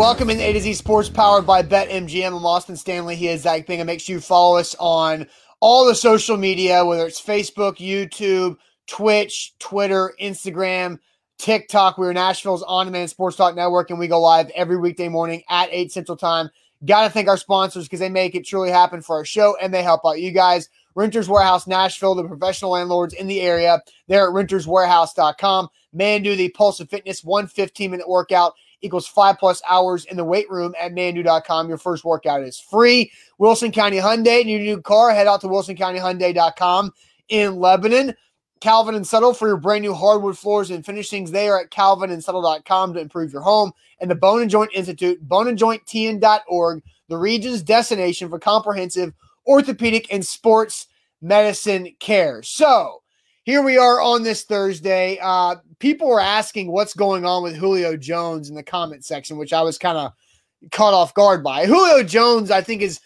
welcome in A to Z Sports powered by BetMGM. I'm Austin Stanley. He is Zach Bingham. Make sure you follow us on all the social media, whether it's Facebook, YouTube, Twitch, Twitter, Instagram, TikTok. We're Nashville's on demand sports talk network, and we go live every weekday morning at 8 Central Time. Got to thank our sponsors because they make it truly happen for our show and they help out you guys. Renters Warehouse Nashville, the professional landlords in the area. They're at renterswarehouse.com. Mandu the Pulse of Fitness, one 15 minute workout equals five plus hours in the weight room at mandu.com. Your first workout is free. Wilson County Hyundai, new new car, head out to wilsoncountyhyundai.com in Lebanon. Calvin and Settle for your brand new hardwood floors and finishings. They are at calvinandsettle.com to improve your home. And the Bone and Joint Institute, boneandjointtn.org, the region's destination for comprehensive orthopedic and sports medicine care. So here we are on this Thursday. Uh, people were asking what's going on with Julio Jones in the comment section, which I was kind of caught off guard by. Julio Jones, I think, is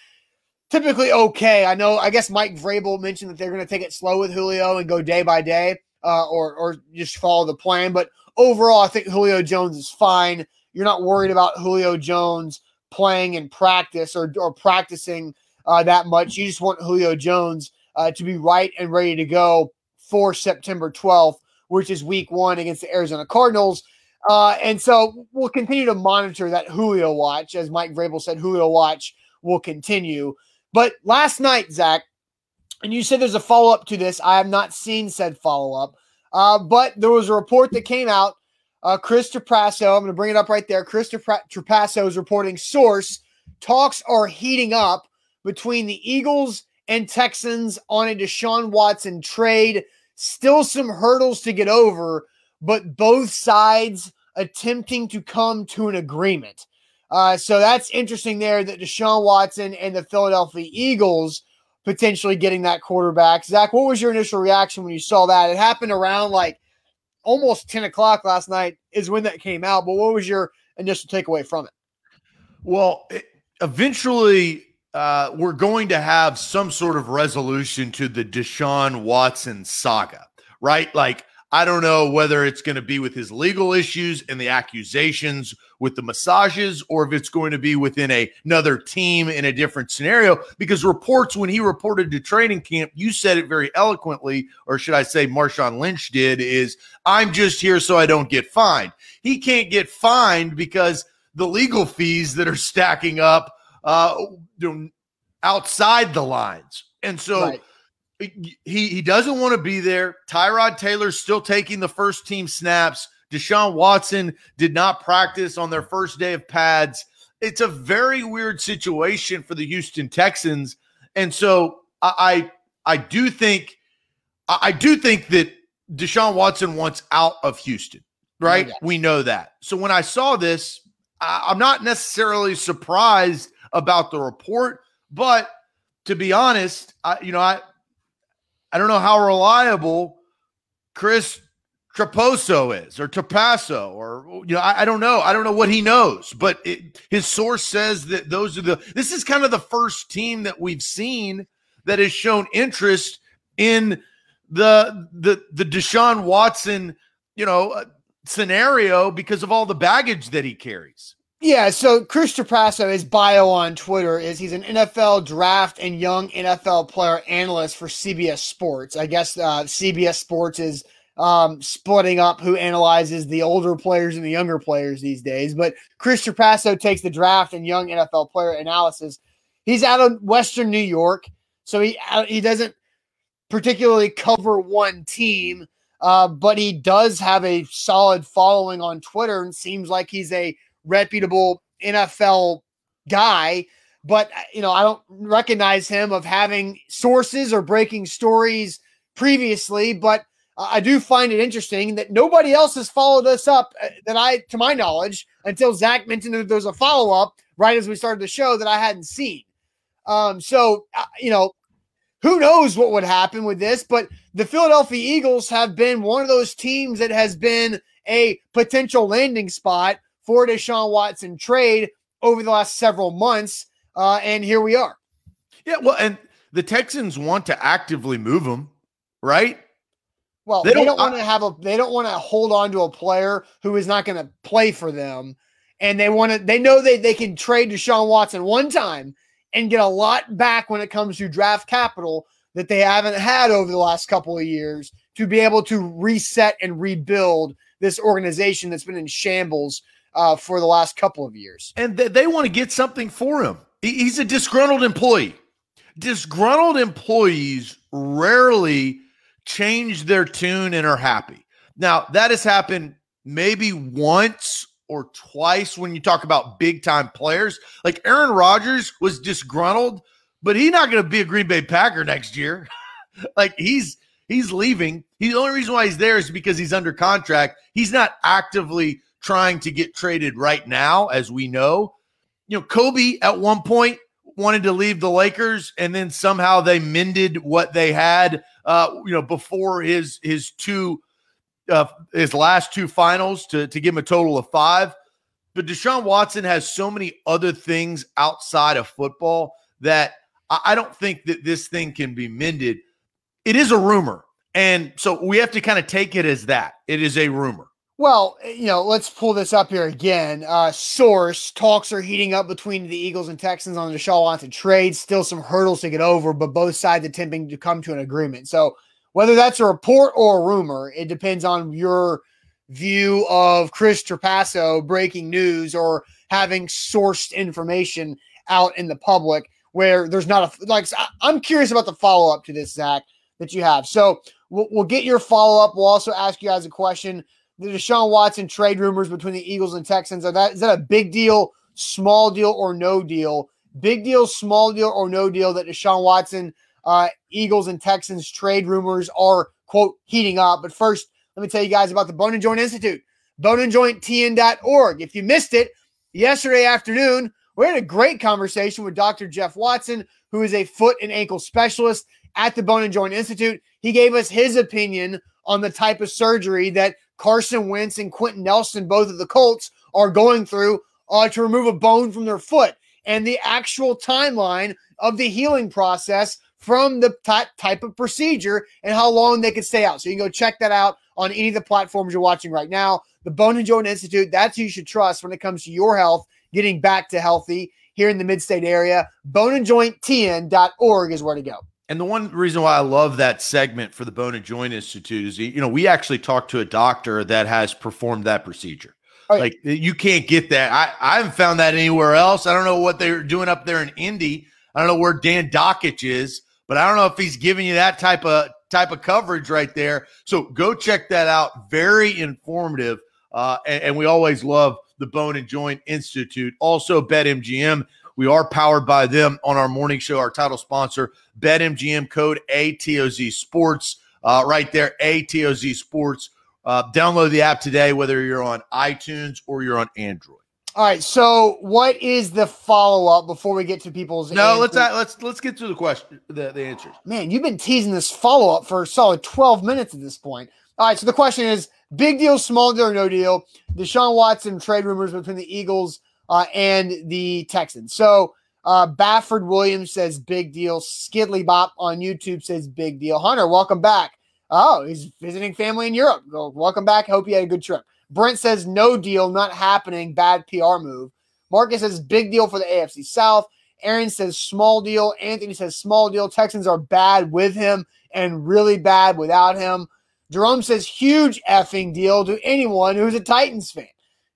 typically okay. I know, I guess Mike Vrabel mentioned that they're going to take it slow with Julio and go day by day uh, or, or just follow the plan. But overall, I think Julio Jones is fine. You're not worried about Julio Jones playing in practice or, or practicing uh, that much. You just want Julio Jones uh, to be right and ready to go for September 12th, which is week one against the Arizona Cardinals. Uh, and so we'll continue to monitor that Julio watch. As Mike Vrabel said, Julio watch will continue. But last night, Zach, and you said there's a follow up to this. I have not seen said follow up, uh, but there was a report that came out. Uh, Chris Trapasso, I'm going to bring it up right there. Chris is reporting source talks are heating up between the Eagles and Texans on a Deshaun Watson trade. Still some hurdles to get over, but both sides attempting to come to an agreement. Uh, so that's interesting there that Deshaun Watson and the Philadelphia Eagles potentially getting that quarterback. Zach, what was your initial reaction when you saw that? It happened around like almost 10 o'clock last night, is when that came out. But what was your initial takeaway from it? Well, it, eventually, uh, we're going to have some sort of resolution to the Deshaun Watson saga, right? Like, I don't know whether it's going to be with his legal issues and the accusations with the massages or if it's going to be within a, another team in a different scenario. Because reports, when he reported to training camp, you said it very eloquently, or should I say, Marshawn Lynch did, is I'm just here so I don't get fined. He can't get fined because the legal fees that are stacking up uh, outside the lines. And so. Right he he doesn't want to be there. Tyrod Taylor's still taking the first team snaps. Deshaun Watson did not practice on their first day of pads. It's a very weird situation for the Houston Texans, and so I I, I do think I do think that Deshaun Watson wants out of Houston. Right, we know that. So when I saw this, I, I'm not necessarily surprised about the report, but to be honest, I, you know, I I don't know how reliable Chris Traposo is or Trapasso or you know I, I, don't know I don't know what he knows but it, his source says that those are the this is kind of the first team that we've seen that has shown interest in the the the Deshaun Watson you know uh, scenario because of all the baggage that he carries. Yeah, so Chris Trapasso, his bio on Twitter is he's an NFL draft and young NFL player analyst for CBS Sports. I guess uh, CBS Sports is um, splitting up who analyzes the older players and the younger players these days. But Chris Trapasso takes the draft and young NFL player analysis. He's out of Western New York, so he uh, he doesn't particularly cover one team, uh, but he does have a solid following on Twitter and seems like he's a reputable NFL guy, but uh, you know, I don't recognize him of having sources or breaking stories previously, but I do find it interesting that nobody else has followed us up uh, that I, to my knowledge, until Zach mentioned that there's a follow up right as we started the show that I hadn't seen. Um, so, uh, you know, who knows what would happen with this, but the Philadelphia Eagles have been one of those teams that has been a potential landing spot for Deshaun Watson trade over the last several months. Uh, and here we are. Yeah, well, and the Texans want to actively move him, right? Well, they, they don't, don't want to have a they don't want to hold on to a player who is not going to play for them. and they want to. They know they they can trade Deshaun Watson one time and get a lot back when it comes to draft capital that they haven't had over the last couple of years to be able to reset and rebuild this organization that's been in shambles uh, for the last couple of years. And th- they want to get something for him. He's a disgruntled employee. Disgruntled employees rarely change their tune and are happy. Now, that has happened maybe once or twice when you talk about big time players. Like Aaron Rodgers was disgruntled, but he's not going to be a Green Bay Packer next year. like he's he's leaving. He, the only reason why he's there is because he's under contract. He's not actively trying to get traded right now, as we know. You know, Kobe at one point wanted to leave the Lakers, and then somehow they mended what they had. Uh, you know, before his his two uh, his last two finals to to give him a total of five. But Deshaun Watson has so many other things outside of football that I, I don't think that this thing can be mended. It is a rumor, and so we have to kind of take it as that. It is a rumor. Well, eh, you know, let's pull this up here again. Uh, source talks are heating up between the Eagles and Texans on the Deshaun Watson trade. Still some hurdles to get over, but both sides attempting to come to an agreement. So whether that's a report or a rumor, it depends on your view of Chris Trapasso breaking news or having sourced information out in the public where there's not a like. I'm curious about the follow up to this, Zach, that you have. So we'll, we'll get your follow up. We'll also ask you guys a question the Deshaun Watson trade rumors between the Eagles and Texans. Are that is that a big deal, small deal, or no deal? Big deal, small deal, or no deal that Deshaun Watson, uh, Eagles and Texans trade rumors are quote heating up. But first, let me tell you guys about the Bone and Joint Institute, boneandjointtn.org. If you missed it yesterday afternoon, we had a great conversation with Dr. Jeff Watson, who is a foot and ankle specialist at the Bone and Joint Institute. He gave us his opinion on the type of surgery that Carson Wentz and Quenton Nelson, both of the Colts, are going through uh, to remove a bone from their foot and the actual timeline of the healing process from the t- type of procedure and how long they could stay out. So you can go check that out on any of the platforms you're watching right now. The Bone and Joint Institute, that's who you should trust when it comes to your health, getting back to healthy here in the mid state area. Boneandjointtn.org is where to go. And the one reason why I love that segment for the Bone and Joint Institute is, you know, we actually talked to a doctor that has performed that procedure. Right. Like you can't get that. I, I haven't found that anywhere else. I don't know what they're doing up there in Indy. I don't know where Dan Dakich is, but I don't know if he's giving you that type of type of coverage right there. So go check that out. Very informative. Uh, and, and we always love the Bone and Joint Institute. Also, BetMGM we are powered by them on our morning show, our title sponsor, BetMGM code ATOZ Sports. Uh, right there, ATOZ Sports. Uh, download the app today, whether you're on iTunes or you're on Android. All right. So, what is the follow up before we get to people's? No, answers? let's let's let's get to the question, the, the answers. Man, you've been teasing this follow up for a solid twelve minutes at this point. All right. So the question is: big deal, small deal, or no deal? Deshaun Watson trade rumors between the Eagles uh, and the Texans. So uh, Bafford Williams says big deal. Skidley Bop on YouTube says big deal. Hunter, welcome back. Oh, he's visiting family in Europe. Well, welcome back. Hope you had a good trip. Brent says no deal, not happening. Bad PR move. Marcus says big deal for the AFC South. Aaron says small deal. Anthony says small deal. Texans are bad with him and really bad without him. Jerome says huge effing deal to anyone who's a Titans fan.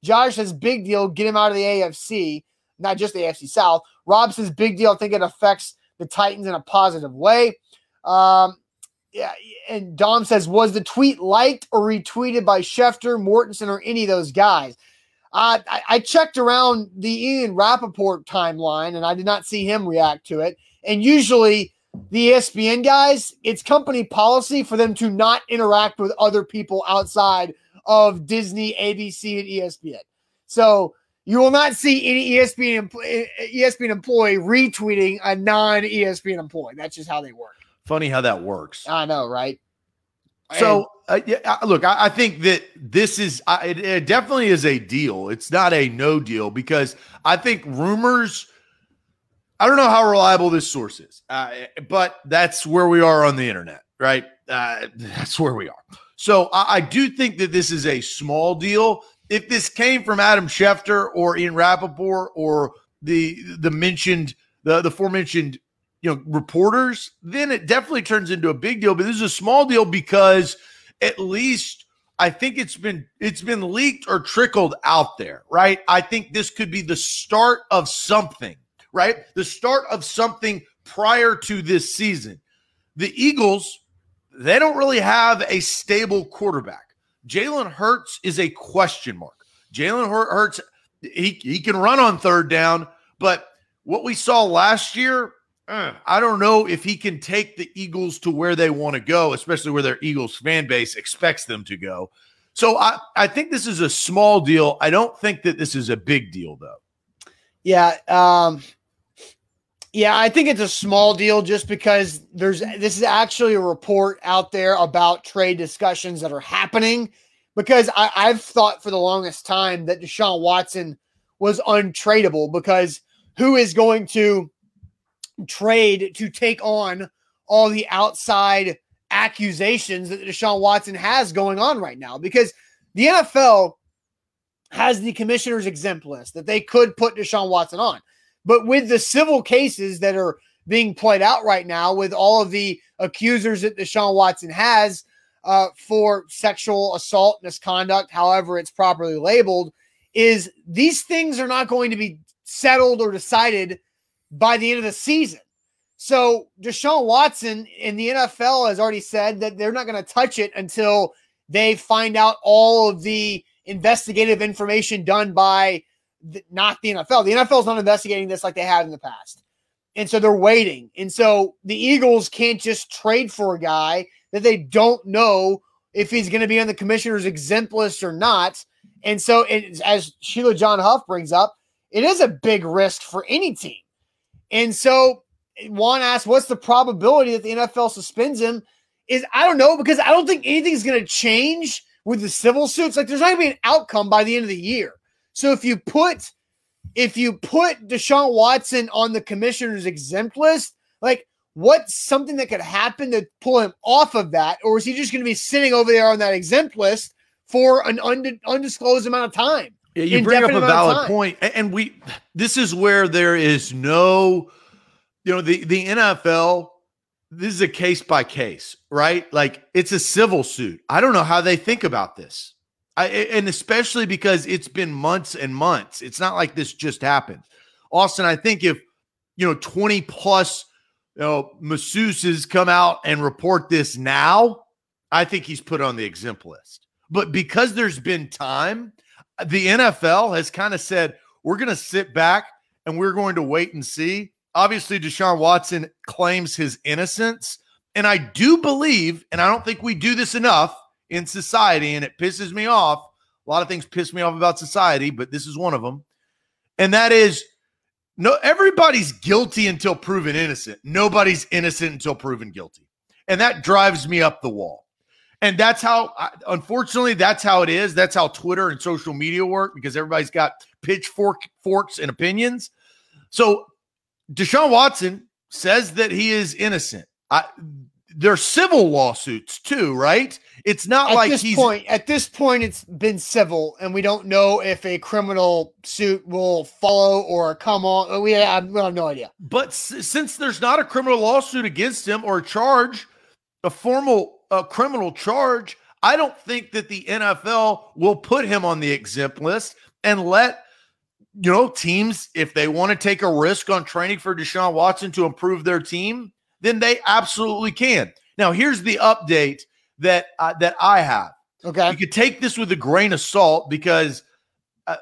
Josh says big deal, get him out of the AFC, not just the AFC South. Rob says big deal. I think it affects the Titans in a positive way. Um, yeah, and Dom says, was the tweet liked or retweeted by Schefter, Mortensen, or any of those guys? Uh, I, I, checked around the Ian Rapoport timeline and I did not see him react to it. And usually, the ESPN guys, it's company policy for them to not interact with other people outside of Disney, ABC, and ESPN. So you will not see any ESPN ESPN employee retweeting a non ESPN employee. That's just how they work. Funny how that works. I know, right? So, uh, yeah, look, I, I, think that this is I, it, it definitely is a deal. It's not a no deal because I think rumors. I don't know how reliable this source is, uh, but that's where we are on the internet, right? Uh, that's where we are. So I, I do think that this is a small deal. if this came from Adam Schefter or Ian Rapoport or the the mentioned the the forementioned you know reporters, then it definitely turns into a big deal. But this is a small deal because at least I think it's been it's been leaked or trickled out there, right? I think this could be the start of something, right? The start of something prior to this season. The Eagles, they don't really have a stable quarterback. Jalen Hurts is a question mark. Jalen Hurts, he, he can run on third down, but what we saw last year, uh, I don't know if he can take the Eagles to where they want to go, especially where their Eagles fan base expects them to go. So I, I think this is a small deal. I don't think that this is a big deal, though. Yeah. Um, yeah, I think it's a small deal just because there's this is actually a report out there about trade discussions that are happening. Because I, I've thought for the longest time that Deshaun Watson was untradeable because who is going to trade to take on all the outside accusations that Deshaun Watson has going on right now because the NFL has the commissioner's exempt list that they could put Deshaun Watson on. But with the civil cases that are being played out right now, with all of the accusers that Deshaun Watson has uh, for sexual assault, misconduct, however it's properly labeled, is these things are not going to be settled or decided by the end of the season. So Deshaun Watson in the NFL has already said that they're not going to touch it until they find out all of the investigative information done by not the NFL. The NFL is not investigating this like they have in the past. And so they're waiting. And so the Eagles can't just trade for a guy that they don't know if he's going to be on the commissioner's exempt list or not. And so, it, as Sheila John Huff brings up, it is a big risk for any team. And so Juan asks, what's the probability that the NFL suspends him? Is I don't know because I don't think anything's going to change with the civil suits. Like there's not going to be an outcome by the end of the year. So if you put if you put Deshaun Watson on the commissioner's exempt list, like what's something that could happen to pull him off of that, or is he just going to be sitting over there on that exempt list for an undisclosed amount of time? Yeah, you bring up a valid point. point, and we this is where there is no, you know, the the NFL. This is a case by case, right? Like it's a civil suit. I don't know how they think about this, I, and especially because it's been months and months. It's not like this just happened. Austin, I think if you know twenty plus, you know, masseuses come out and report this now, I think he's put on the exempt list. But because there's been time the NFL has kind of said, we're going to sit back and we're going to wait and see. Obviously, Deshaun Watson claims his innocence. And I do believe, and I don't think we do this enough in society, and it pisses me off. A lot of things piss me off about society, but this is one of them. And that is no everybody's guilty until proven innocent. Nobody's innocent until proven guilty. And that drives me up the wall. And that's how, unfortunately, that's how it is. That's how Twitter and social media work because everybody's got pitchfork forks and opinions. So Deshaun Watson says that he is innocent. I, there are civil lawsuits too, right? It's not at like this he's point. At this point, it's been civil, and we don't know if a criminal suit will follow or come on. Uh, we have, we have no idea. But s- since there's not a criminal lawsuit against him or a charge, a formal a criminal charge, I don't think that the NFL will put him on the exempt list and let you know teams if they want to take a risk on training for Deshaun Watson to improve their team, then they absolutely can. Now, here's the update that uh, that I have. Okay, you could take this with a grain of salt because uh,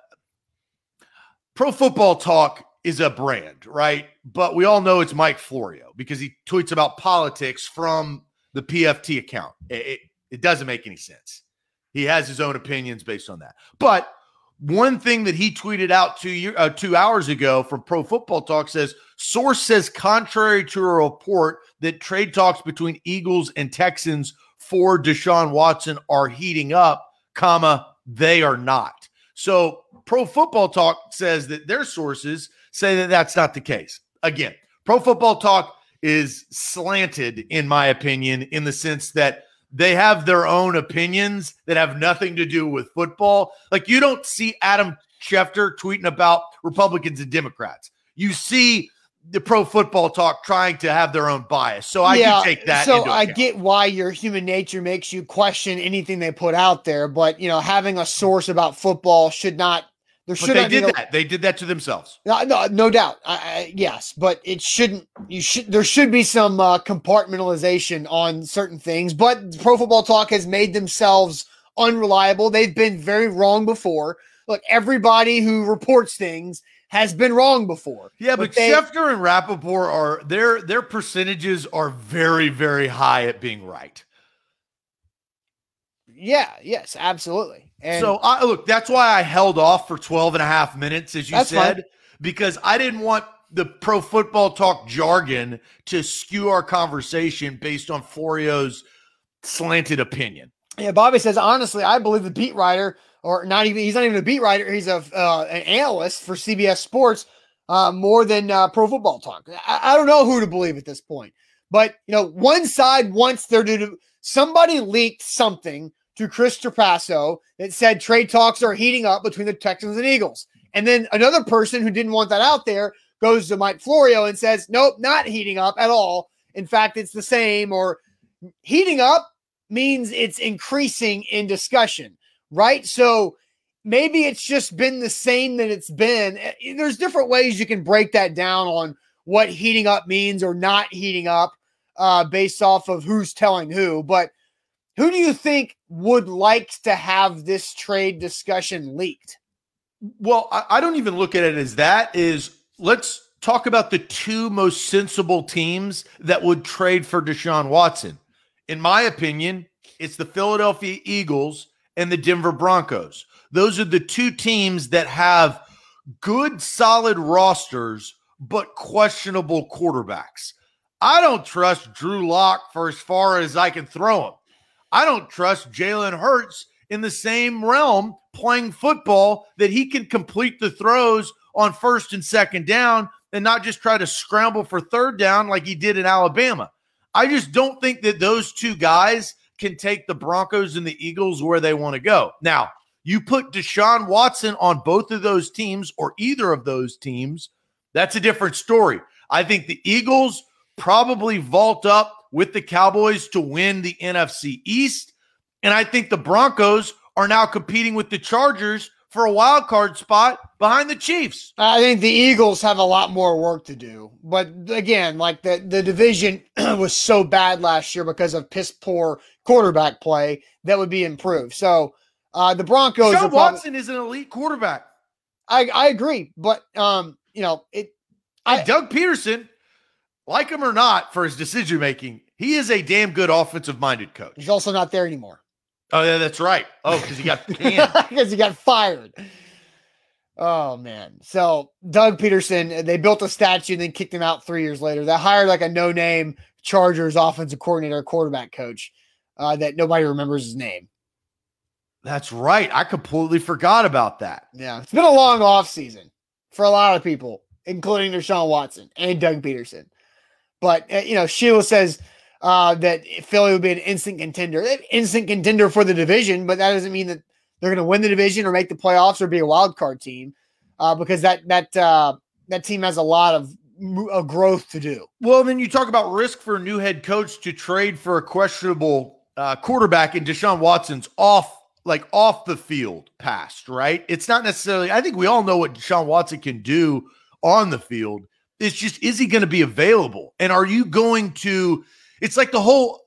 Pro Football Talk is a brand, right? But we all know it's Mike Florio because he tweets about politics from the PFT account. It, it, it doesn't make any sense. He has his own opinions based on that. But one thing that he tweeted out two year, uh, two hours ago from Pro Football Talk says source says contrary to a report that trade talks between Eagles and Texans for Deshaun Watson are heating up, comma they are not. So Pro Football Talk says that their sources say that that's not the case. Again, Pro Football Talk is slanted, in my opinion, in the sense that they have their own opinions that have nothing to do with football. Like you don't see Adam Schefter tweeting about Republicans and Democrats. You see the pro football talk trying to have their own bias. So I yeah, take that. So I get why your human nature makes you question anything they put out there, but you know, having a source about football should not. There should they did that. They did that to themselves. No, no, no doubt. I, I, yes, but it shouldn't. You should. There should be some uh, compartmentalization on certain things. But Pro Football Talk has made themselves unreliable. They've been very wrong before. Look, everybody who reports things has been wrong before. Yeah, but, but they, Schefter and Rapoport are their their percentages are very, very high at being right. Yeah, yes, absolutely. And so I look, that's why I held off for 12 and a half minutes, as you said, fine. because I didn't want the pro football talk jargon to skew our conversation based on Florio's slanted opinion. Yeah, Bobby says honestly, I believe the beat writer or not even he's not even a beat writer. He's a uh, an analyst for CBS Sports uh, more than uh, Pro Football Talk. I, I, don't know who to believe at this point, but you know, one side wants there to somebody leaked something to Chris Trapasso that said trade talks are heating up between the Texans and Eagles, and then another person who didn't want that out there goes to Mike Florio and says, "Nope, not heating up at all. In fact, it's the same." Or heating up means it's increasing in discussion right? So maybe it's just been the same that it's been. Eh, eh, there's different ways you can break that down on what heating up means or not heating up uh, based off of who's telling who. But who do you think would like to have this trade discussion leaked? Well, I, I don't even look at it as that. Is let's talk about the two most sensible teams that would trade for Deshaun Watson. In my opinion, it's the Philadelphia Eagles and the Denver Broncos. Those are the two teams that have good, solid rosters, but questionable quarterbacks. I don't trust Drew Lock for as far as I can throw him. I don't trust Jalen Hurts in the same realm playing football that he can complete the throws on first and second down and not just try to scramble for third down like he did in Alabama. I just don't think that those two guys can take the Broncos and the Eagles where they want to go. Now, you put Deshaun Watson on both of those teams or either of those teams, that's a different story. I think the Eagles probably vault up with the Cowboys to win the NFC East. And I think the Broncos are now competing with the Chargers for a wild card spot behind the Chiefs. I think the Eagles have a lot more work to do. But again, like the, the division was so bad last year because of piss poor quarterback play that would be improved. So uh, the Broncos. Sean Watson is an elite quarterback. I, I agree, but um, you know it. I, Doug Pederson, like him or not, for his decision making, he is a damn good offensive minded coach. He's also not there anymore. Oh yeah, that's right. Oh, because he got because he got fired. Oh man. So Doug Pederson, they built a statue and then kicked him out three years later. They hired like a no-name Chargers offensive coordinator, quarterback coach uh, that nobody remembers his name. That's right. I completely forgot about that. Yeah. It's been a long off season for a lot of people, including Deshaun Watson and Doug Pederson. But, uh, you know, Sheila says uh, that Philly would be an instant contender. Instant contender for the division, but that doesn't mean that they're going to win the division or make the playoffs or be a wild card team uh, because that, that, uh, that team has a lot of a growth to do. Well, then you talk about risk for a new head coach to trade for a questionable uh, quarterback and Deshaun Watson's off like off the field past, right? It's not necessarily, I think we all know what Deshaun Watson can do on the field. It's just, is he going to be available? And are you going to, it's like the whole,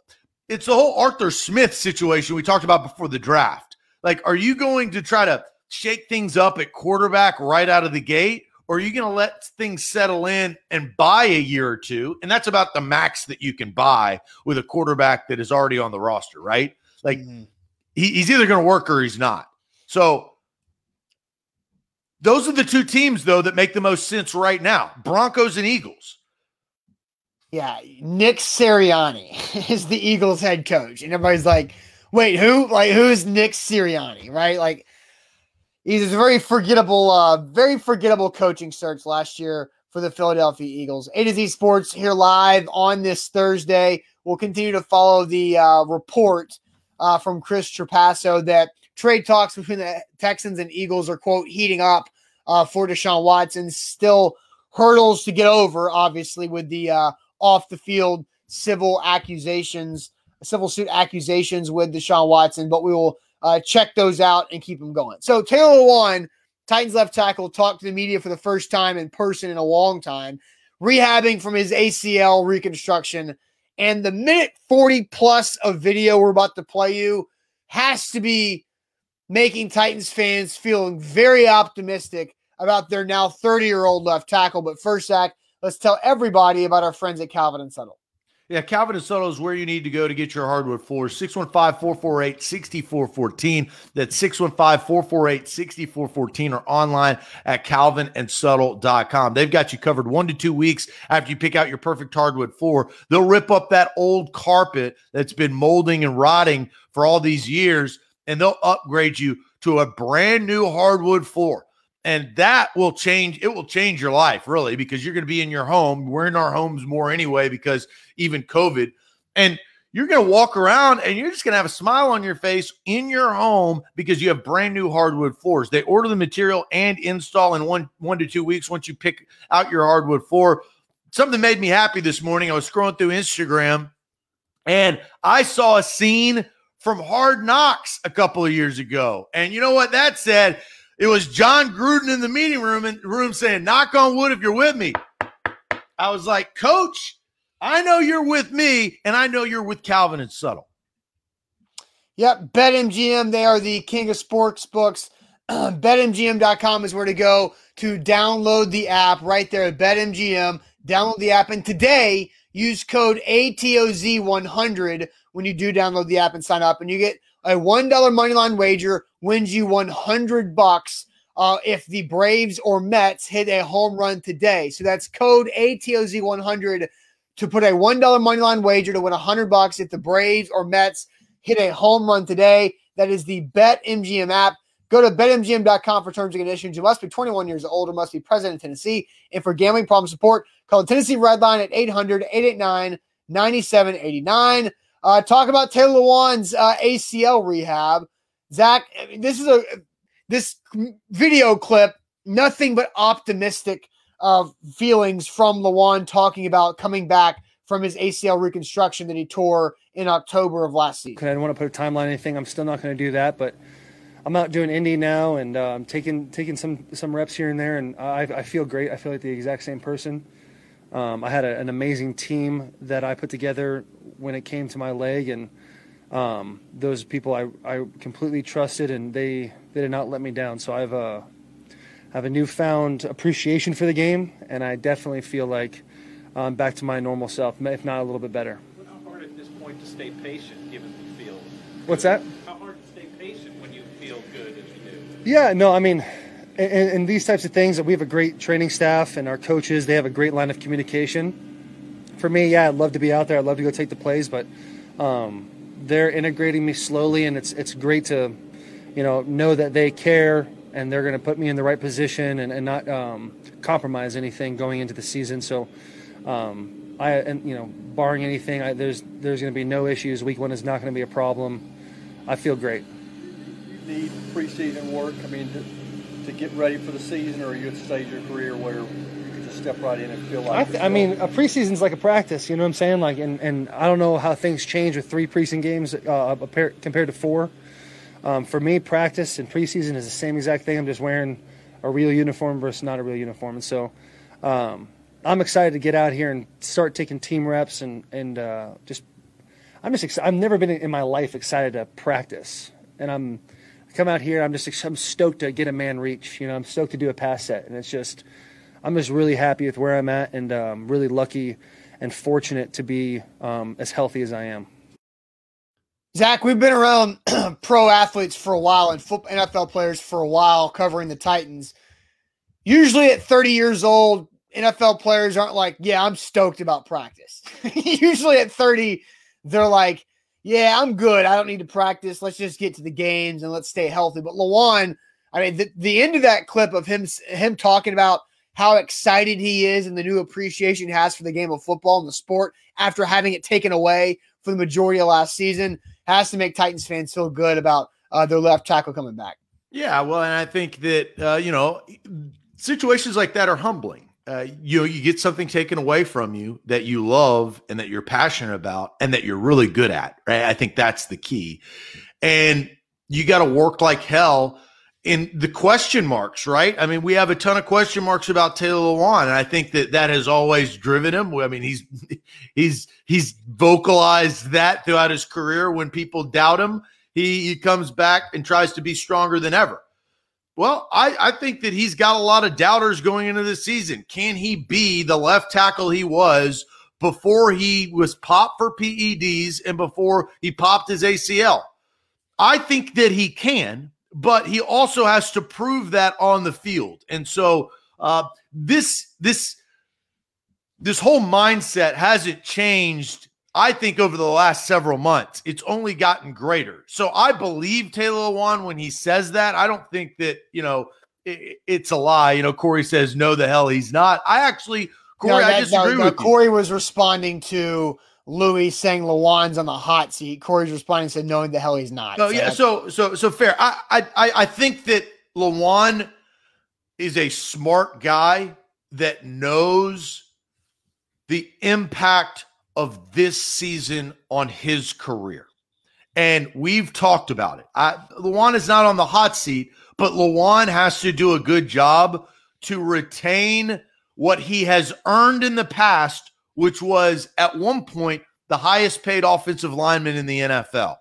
it's the whole Arthur Smith situation we talked about before the draft. Like, are you going to try to shake things up at quarterback right out of the gate? or are you going to let things settle in and buy a year or two? And that's about the max that you can buy with a quarterback that is already on the roster, right? Like mm-hmm. he, he's either going to work or he's not. So those are the two teams, though, that make the most sense right now Broncos and Eagles. Yeah. Nick Sirianni is the Eagles head coach. And everybody's like, wait, who? Like, who's Nick Sirianni, right? Like, he's a very forgettable, uh, very forgettable coaching search last year. for the Philadelphia Eagles. A to Z Sports here live on this Thursday. We'll continue to follow the uh, report uh, from Chris Trapasso that trade talks between the Texans and Eagles are, quote, heating up uh, for Deshaun Watson. Still hurdles to get over, obviously, with the uh, off the field civil accusations, civil suit accusations with Deshaun Watson, but we will uh, check those out and keep them going. So Taylor Lewan, Titans left tackle, talked to the media for the first time in person in a long time, rehabbing from his ACL reconstruction. And the minute 40 plus of video we're about to play you has to be making Titans fans feeling very optimistic about their now 30 year old left tackle. But first, Zach, let's tell everybody about our friends at Calvin and Settle. Yeah, Calvin and Settle is where you need to go to get your hardwood floors. 615 448 6414. That's 615 448 6414 or online at calvinandsettle.com. They've got you covered one to two weeks after you pick out your perfect hardwood floor. They'll rip up that old carpet that's been molding and rotting for all these years and they'll upgrade you to a brand new hardwood floor and that will change it will change your life really because you're going to be in your home. We're in our homes more anyway because even covid. And you're going to walk around and you're just going to have a smile on your face in your home because you have brand new hardwood floors. They order the material and install in one one to two weeks once you pick out your hardwood floor. Something made me happy this morning. I was scrolling through instagram and i saw a scene from hard knocks a couple of years ago. And you know what that said it was Jon Gruden in the meeting room and room saying, "Knock on wood if you're with me." I was like, "Coach, I know you're with me, and I know you're with Calvin and Settle." Yep, BetMGM. They are the king of sports books. BetMGM.com is where to go to download the app right there at BetMGM. Download the app, and today use code ATOZ100 when you do download the app and sign up, and you get a $1 money line wager wins you 100 bucks uh, if the Braves or Mets hit a home run today. So that's code ATOZ100 to put a $1 money line wager to win 100 bucks if the Braves or Mets hit a home run today. That is the BetMGM app. Go to betmgm.com for terms and conditions. You must be 21 years old or must be present in Tennessee. And for gambling problem support, call the Tennessee Red Line at 800 889 9789. Uh, talk about Taylor Lewan's uh, ACL rehab. Zach, this is a this video clip, nothing but optimistic uh, feelings from Lewan talking about coming back from his ACL reconstruction that he tore in October of last season. I don't want to put a timeline or anything. I'm still not going to do that, but I'm out doing indie now and uh, I'm taking taking some some reps here and there, and I, I feel great. I feel like the exact same person. Um, I had a, an amazing team that I put together when it came to my leg, and um, those people I, I completely trusted, and they, they did not let me down. So I've uh, have a newfound appreciation for the game, and I definitely feel like I'm back to my normal self, if not a little bit better. How hard at this point to stay patient, given you feel? What's that? How hard to stay patient when you feel good as you do? Yeah, no, I mean and, and, these types of things, that we have a great training staff and our coaches, they have a great line of communication. For me, yeah, I'd love to be out there. I'd love to go take the plays, but um, they're integrating me slowly, and it's it's great to, you know, know that they care and they're going to put me in the right position and, and not um, compromise anything going into the season. So, um, I and you know, barring anything, I, there's there's going to be no issues. Week one is not going to be a problem. I feel great. You need preseason work. I mean to get ready for the season, or are you at the stage of your career where you can just step right in and feel like? I, th- I mean, a preseason's like a practice. You know what I'm saying? Like, and, and I don't know how things change with three preseason games uh, compared to four. Um, for me, practice and preseason is the same exact thing. I'm just wearing a real uniform versus not a real uniform, and so um, I'm excited to get out here and start taking team reps and and uh, just. I'm just. Ex- I've never been in my life excited to practice, and I'm come out here. I'm just I'm stoked to get a man reach. You know, I'm stoked to do a pass set, and it's just I'm just really happy with where I'm at, and um, really lucky and fortunate to be um, as healthy as I am. Zach, we've been around pro athletes for a while and NFL players for a while covering the Titans. Usually at 30 years old, NFL players aren't like, yeah, I'm stoked about practice. Usually at 30, they're like, yeah, I'm good. I don't need to practice. Let's just get to the games and let's stay healthy. But Lewan, I mean, the, the end of that clip of him him talking about how excited he is and the new appreciation he has for the game of football and the sport after having it taken away for the majority of last season has to make Titans fans feel good about uh, their left tackle coming back. Yeah, well, and I think that uh, you know situations like that are humbling. Uh, you know, you get something taken away from you that you love and that you're passionate about and that you're really good at. Right? I think that's the key, and you got to work like hell in the question marks, right? I mean, we have a ton of question marks about Taylor Lewan, and I think that that has always driven him. I mean, he's he's he's vocalized that throughout his career. When people doubt him, he, he comes back and tries to be stronger than ever. Well, I, I think that he's got a lot of doubters going into the season. Can he be the left tackle he was before he was popped for PEDs and before he popped his ACL? I think that he can but he also has to prove that on the field. And so uh, this this this whole mindset hasn't changed. I think over the last several months, it's only gotten greater. So I believe Taylor Lewan when he says that. I don't think that you know it, it's a lie. You know, Corey says no, the hell he's not. I actually, Corey, no, that, I disagree no, no, with Corey you. was responding to Louis saying Lewan's on the hot seat. Corey's responding said knowing the hell he's not. No, so yeah, so so so fair. I I I think that Lewan is a smart guy that knows the impact of this season on his career. And we've talked about it. I, Lewan is not on the hot seat, but Lewan has to do a good job to retain what he has earned in the past which was at one point the highest paid offensive lineman in the NFL.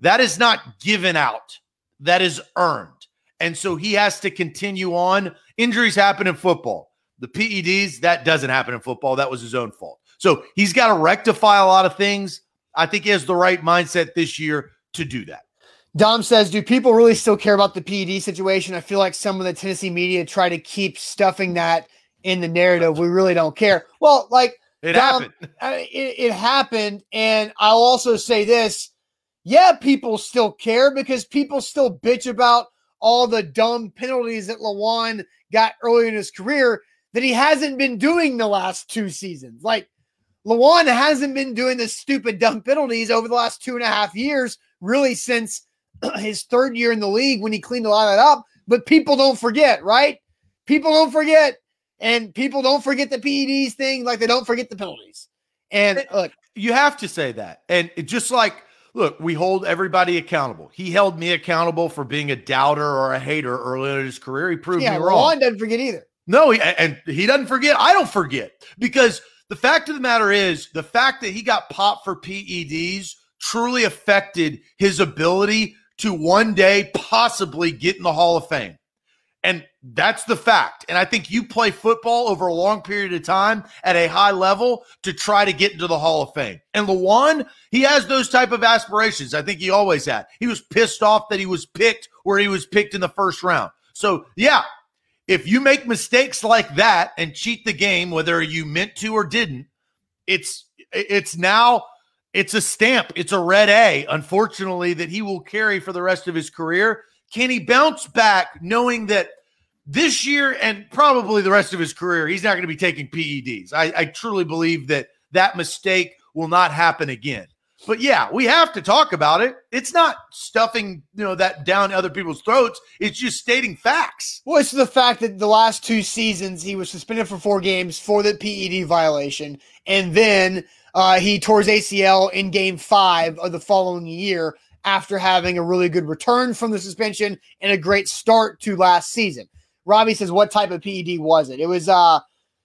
That is not given out, that is earned. And so he has to continue on. Injuries happen in football. The PEDs, that doesn't happen in football. That was his own fault. So he's got to rectify a lot of things. I think he has the right mindset this year to do that. Dom says, Do people really still care about the PED situation? I feel like some of the Tennessee media try to keep stuffing that in the narrative. We really don't care. Well, like, it happened. it, it happened. And I'll also say this yeah, people still care because people still bitch about all the dumb penalties that Lewan got early in his career that he hasn't been doing the last two seasons. Like Lewan hasn't been doing the stupid dumb penalties over the last two and a half years, really since his third year in the league when he cleaned a lot of that up. But people don't forget, right? People don't forget and people don't forget the PEDs thing like they don't forget the penalties. And look, you have to say that. And just like, look, we hold everybody accountable. He held me accountable for being a doubter or a hater earlier in his career. He proved yeah, me wrong. Ron doesn't forget either. No, he, and he doesn't forget. I don't forget because the fact of the matter is the fact that he got popped for PEDs truly affected his ability to one day possibly get in the Hall of Fame. And that's the fact. And I think you play football over a long period of time at a high level to try to get into the Hall of Fame. And Lewan, he has those type of aspirations. I think he always had. He was pissed off that he was picked where he was picked in the first round. So, yeah, if you make mistakes like that and cheat the game, whether you meant to or didn't, it's it's now it's a stamp. It's a red A, unfortunately, that he will carry for the rest of his career. Can he bounce back knowing that this year and probably the rest of his career, he's not going to be taking PEDs. I, I truly believe that that mistake will not happen again. But yeah, we have to talk about it. It's not stuffing, you know, that down other people's throats. It's just stating facts. Well, it's the fact that the last two seasons he was suspended for four games for the PED violation, and then uh, he tore his ACL in Game Five of the following year after having a really good return from the suspension and a great start to last season. Robbie says, "What type of PED was it?" It was uh,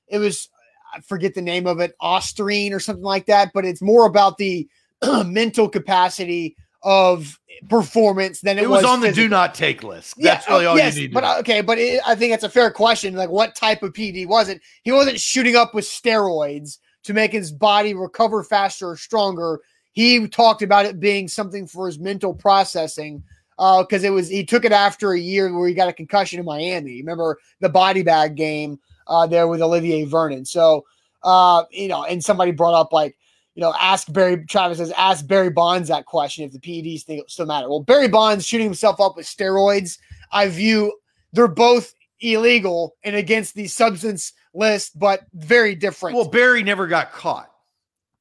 it was I forget the name of it, Ostarine or something like that. But it's more about the mental capacity of performance than it, it was, was on physical. the do not take list. That's yeah, really all yes, you need. But know. okay, but it, I think that's a fair question. Like, what type of PD was it? He wasn't shooting up with steroids to make his body recover faster or stronger. He talked about it being something for his mental processing because uh, it was he took it after a year where he got a concussion in Miami. Remember the body bag game uh, there with Olivier Vernon. So uh, you know, and somebody brought up like you know, ask Barry Travis says ask Barry Bonds that question if the PEDs think still matter. Well, Barry Bonds shooting himself up with steroids, I view they're both illegal and against the substance list, but very different. Well, Barry never got caught.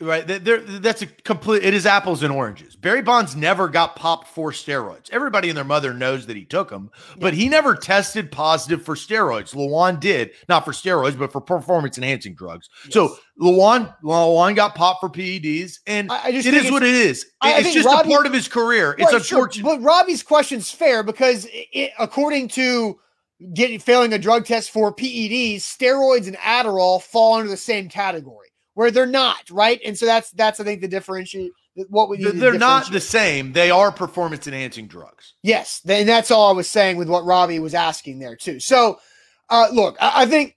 Right, there. That's a complete. It is apples and oranges. Barry Bonds never got popped for steroids. Everybody and their mother knows that he took them, but he never tested positive for steroids. Lewan did, not for steroids, but for performance enhancing drugs. Yes. So Lewan, Lewan got popped for PEDs, and I, I just it is what it is. I, it's just Robbie, a part of his career. It's right, unfortunate. Sure, but Robbie's question's fair because, it, according to getting failing a drug test for PEDs, steroids and Adderall fall under the same category where they're not, right? And so that's that's I think the differentiate. What we they're not the same. They are performance enhancing drugs. Yes, and that's all I was saying with what Robbie was asking there too. So, uh, look, I, I think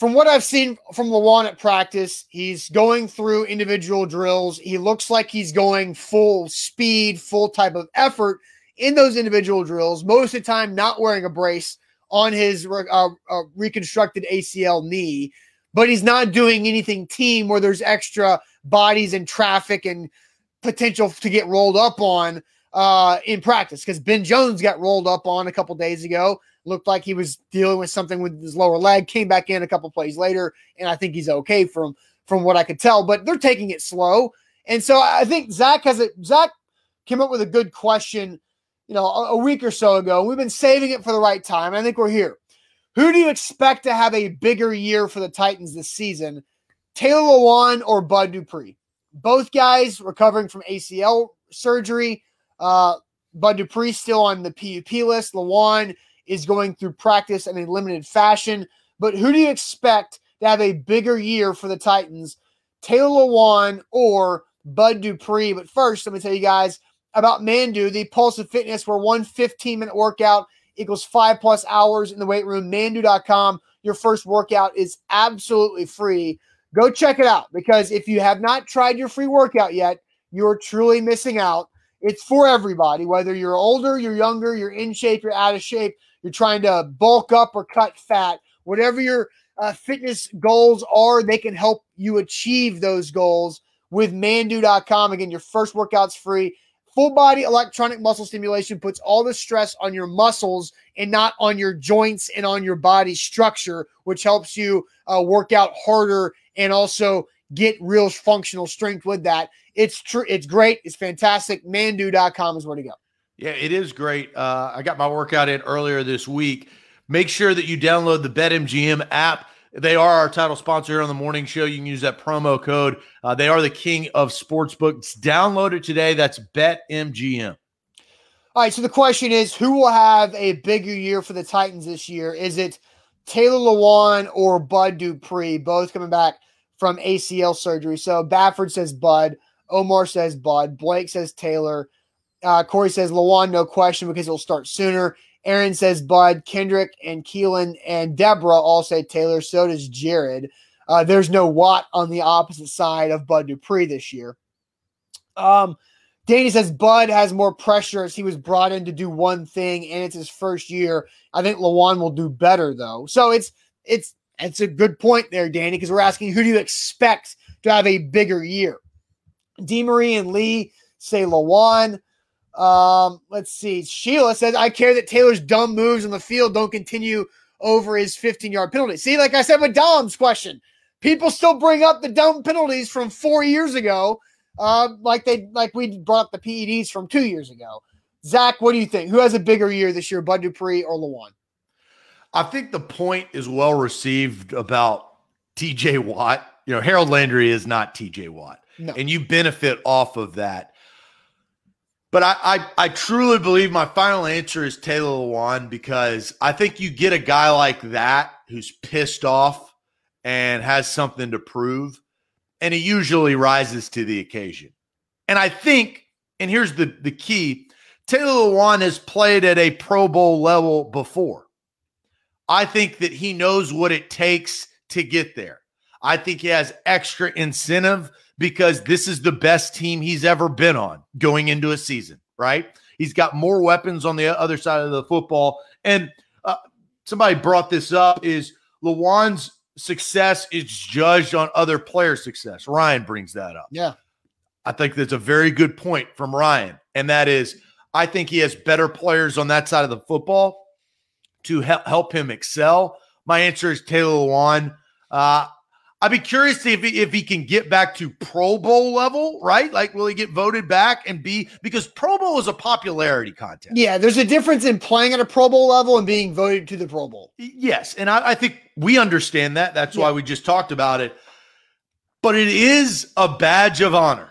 from what I've seen from Lewan at practice, he's going through individual drills. He looks like he's going full speed, full type of effort in those individual drills. Most of the time, not wearing a brace on his uh, uh, reconstructed ACL knee but he's not doing anything team where there's extra bodies and traffic and potential to get rolled up on uh, in practice because Ben Jones got rolled up on a couple days ago. Looked like he was dealing with something with his lower leg. Came back in a couple plays later, and I think he's okay from from what I could tell. But they're taking it slow, and so I think Zach has it. Zach came up with a good question, you know, a, a week or so ago. We've been saving it for the right time. I think we're here. Who do you expect to have a bigger year for the Titans this season? Taylor Lewan or Bud Dupree? Both guys recovering from ACL surgery. Uh, Bud Dupree still on the PUP list. Lewan is going through practice in a limited fashion. But who do you expect to have a bigger year for the Titans? Taylor Lewan or Bud Dupree? But first, let me tell you guys about Mandu, the Pulse of Fitness, where one 15 minute workout equals five plus hours in the weight room. Mandu.com. Your first workout is absolutely free. Go check it out because if you have not tried your free workout yet, you're truly missing out. It's for everybody, whether you're older, you're younger, you're in shape, you're out of shape, you're trying to bulk up or cut fat, whatever your uh, fitness goals are, they can help you achieve those goals with mandu.com. Again, your first workout's free. Full body electronic muscle stimulation puts all the stress on your muscles and not on your joints and on your body structure, which helps you uh, work out harder and also get real functional strength with that. It's true. It's great. It's fantastic. Mandu.com is where to go. Yeah, it is great. Uh, I got my workout in earlier this week. Make sure that you download the BetMGM app. They are our title sponsor here on the morning show. You can use that promo code. Uh, they are the king of sportsbooks. Download it today. That's BetMGM. All right. So the question is who will have a bigger year for the Titans this year? Is it Taylor Lewan or Bud Dupree? Both coming back from ACL surgery. So Bafford says Bud. Omar says Bud. Blake says Taylor. Uh, Corey says Lewan, no question, because he'll start sooner. Aaron says Bud, Kendrick, and Keelan and Deborah all say Taylor. So does Jared. Uh, there's no Watt on the opposite side of Bud Dupree this year. Um, Danny says Bud has more pressure as he was brought in to do one thing, and it's his first year. I think Lewan will do better though. So it's it's it's a good point there, Danny, because we're asking who do you expect to have a bigger year? Demery and Lee say Lewan. Um, let's see. Sheila says, I care that Taylor's dumb moves on the field don't continue over his 15 yard penalty. See, like I said with Dom's question, people still bring up the dumb penalties from four years ago, uh, like they like we brought up the PEDs from two years ago. Zach, what do you think? Who has a bigger year this year, Bud Dupree or Lewan? I think the point is well received about TJ Watt. You know, Harold Landry is not TJ Watt. No. And you benefit off of that. But I, I, I truly believe my final answer is Taylor Lewan because I think you get a guy like that who's pissed off and has something to prove, and he usually rises to the occasion. And I think, and here's the, the key Taylor Lewan has played at a Pro Bowl level before. I think that he knows what it takes to get there. I think he has extra incentive because this is the best team he's ever been on going into a season, right? He's got more weapons on the other side of the football. And uh, somebody brought this up is Lewan's success is judged on other players' success. Ryan brings that up. Yeah. I think that's a very good point from Ryan. And that is, I think he has better players on that side of the football to help, help him excel? My answer is Taylor Lewan. Uh, I'd be curious to see if he, if he can get back to Pro Bowl level, right? Like, will he get voted back and be because Pro Bowl is a popularity contest? Yeah, there's a difference in playing at a Pro Bowl level and being voted to the Pro Bowl. Yes, and I, I think we understand that. That's yeah. why we just talked about it. But it is a badge of honor.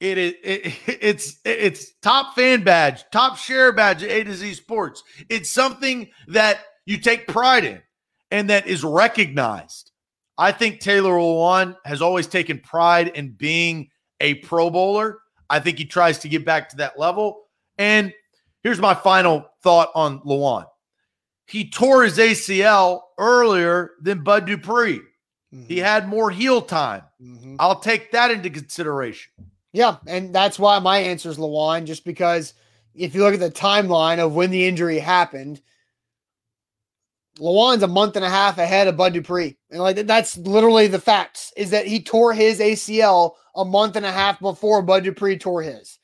It is it, it's it's top fan badge, top share badge at A to Z Sports. It's something that you take pride in and that is recognized. I think Taylor Lewan has always taken pride in being a Pro Bowler. I think he tries to get back to that level. And here's my final thought on Lewan. He tore his ACL earlier than Bud Dupree. Mm-hmm. He had more heal time. Mm-hmm. I'll take that into consideration. Yeah, and that's why my answer is Lewan, just because if you look at the timeline of when the injury happened – Lewan's a month and a half ahead of Bud Dupree. And like that's literally the facts is that he tore his ACL a month and a half before Bud Dupree tore his.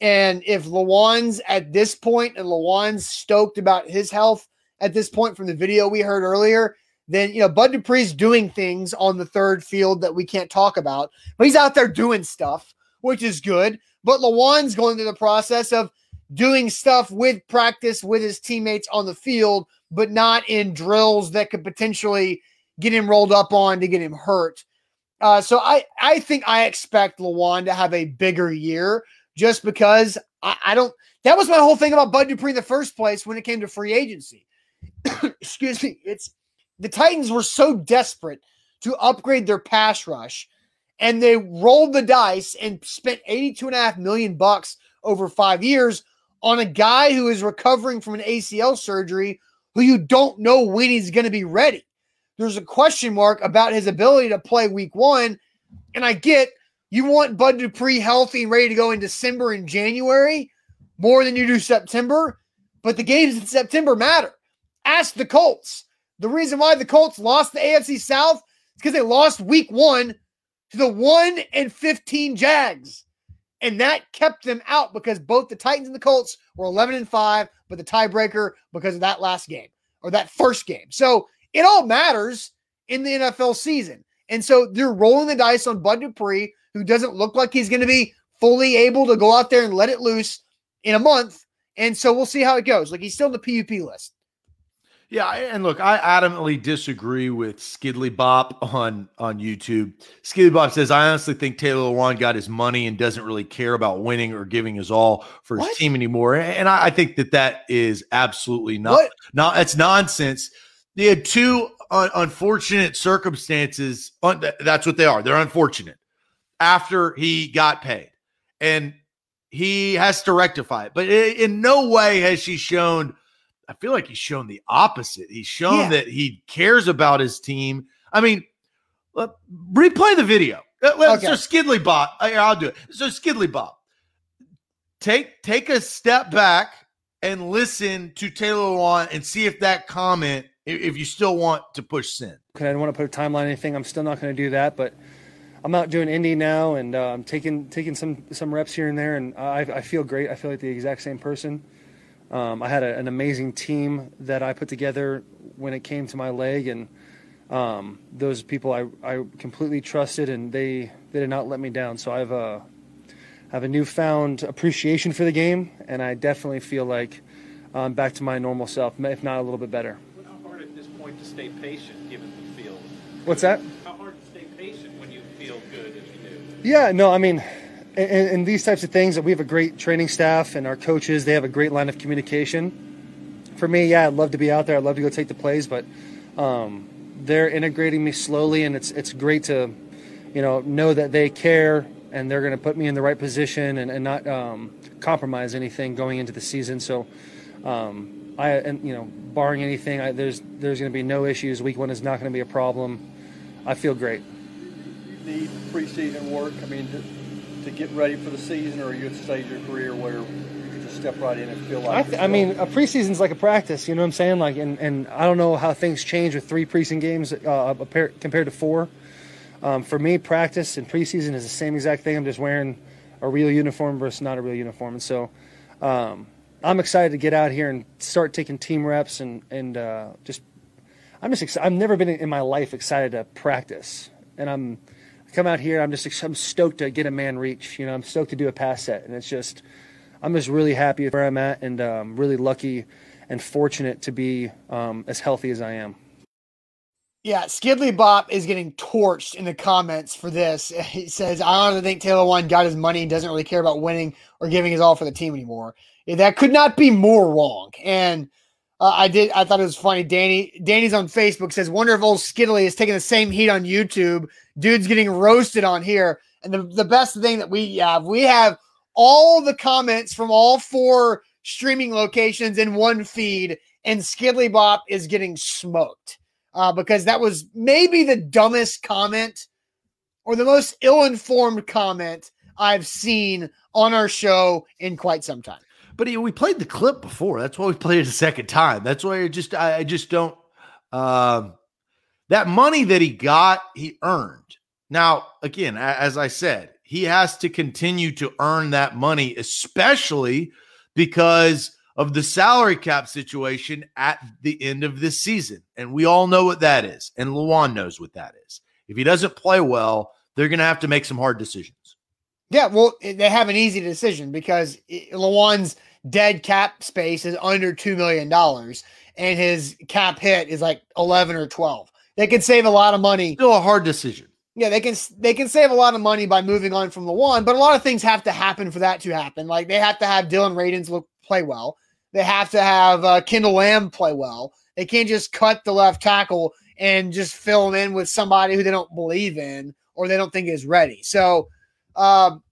And if Lewan's at this point and Lewan's stoked about his health at this point from the video we heard earlier, then you know Bud Dupree's doing things on the third field that we can't talk about, but he's out there doing stuff, which is good. But Lewan's going through the process of doing stuff with practice with his teammates on the field but not in drills that could potentially get him rolled up on to get him hurt. Uh, so I, I think I expect Lewan to have a bigger year just because I, I don't. That was my whole thing about Bud Dupree in the first place when it came to free agency. Excuse me. It's the Titans were so desperate to upgrade their pass rush and they rolled the dice and spent 82 and a half million bucks over five years on a guy who is recovering from an ACL surgery who you don't know when he's going to be ready. There's a question mark about his ability to play week one. And I get you want Bud Dupree healthy and ready to go in December and January more than you do September, but the games in September matter. Ask the Colts. The reason why the Colts lost the AFC South is because they lost week one to the 1 and 15 Jags. And that kept them out because both the Titans and the Colts were 11 and 5, but the tiebreaker because of that last game or that first game. So it all matters in the NFL season. And so they're rolling the dice on Bud Dupree, who doesn't look like he's going to be fully able to go out there and let it loose in a month. And so we'll see how it goes. Like he's still in the PUP list. Yeah, and look, I adamantly disagree with Skidly Bop on on YouTube. Skidly Bop says, "I honestly think Taylor Lewan got his money and doesn't really care about winning or giving his all for his what? team anymore." And I, I, think that that is absolutely not what? not it's nonsense. They had two un- unfortunate circumstances. Un- that's what they are. They're unfortunate. After he got paid, and he has to rectify it, but in no way has she shown I feel like he's shown the opposite. He's shown yeah. that he cares about his team. I mean, let, replay the video. Let, okay. So Skidly Bob, I'll do it. So Skidly Bob, take take a step back and listen to Taylor Lewan and see if that comment, if you still want to push sin. Okay, I don't want to put a timeline or anything. I'm still not going to do that, but I'm out doing indie now and uh, I'm taking taking some some reps here and there, and I, I feel great. I feel like the exact same person. Um, I had a, an amazing team that I put together when it came to my leg, and um, those people I, I completely trusted, and they, they did not let me down. So I've uh, have a newfound appreciation for the game, and I definitely feel like I'm back to my normal self, if not a little bit better. How hard at this point to stay patient given the field? What's that? How hard to stay patient when you feel good as you do? Yeah, no, I mean and, and, these types of things, that we have a great training staff and our coaches, they have a great line of communication. For me, yeah, I'd love to be out there. I'd love to go take the plays, but um, they're integrating me slowly, and it's it's great to, you know, know that they care and they're going to put me in the right position and, and not um, compromise anything going into the season. So, um, I and you know, barring anything, I, there's there's going to be no issues. Week one is not going to be a problem. I feel great. You need preseason work. I mean, to get ready for the season, or are you at the stage of your career where you can just step right in and feel like? I, th- I mean, a preseason's like a practice. You know what I'm saying? Like, and, and I don't know how things change with three preseason games uh, compared to four. Um, for me, practice and preseason is the same exact thing. I'm just wearing a real uniform versus not a real uniform, and so. Um, I'm excited to get out here and start taking team reps and and uh, just I'm just excited. I've never been in my life excited to practice, and I'm come out here. I'm just I'm stoked to get a man reach. You know, I'm stoked to do a pass set, and it's just I'm just really happy with where I'm at, and um, really lucky and fortunate to be um, as healthy as I am. Yeah, Skidley Bop is getting torched in the comments for this. He says, I honestly think Taylor Lewan got his money and doesn't really care about winning or giving his all for the team anymore. That could not be more wrong. And uh, I did, I thought it was funny. Danny, Danny's on Facebook says, Wonder if old Skidley is taking the same heat on YouTube. Dude's getting roasted on here. And the, the best thing that we have, we have all the comments from all four streaming locations in one feed, and Skidley Bop is getting smoked uh, because that was maybe the dumbest comment or the most ill informed comment I've seen on our show in quite some time. But we played the clip before. That's why we played it a second time. That's why I just I, just don't. Um, that money that he got, he earned. Now, again, as I said, he has to continue to earn that money, especially because of the salary cap situation at the end of this season. And we all know what that is. And Lewan knows what that is. If he doesn't play well, they're going to have to make some hard decisions. Yeah, well, they have an easy decision because Lewan's dead cap space is under $2 million and his cap hit is like 11 or 12. They can save a lot of money. Still a hard decision. Yeah, they can they can save a lot of money by moving on from the one, but a lot of things have to happen for that to happen. Like they have to have Dillon Radunz look play well. They have to have uh, Kendall Lamm play well. They can't just cut the left tackle and just fill him in with somebody who they don't believe in or they don't think is ready. So, um,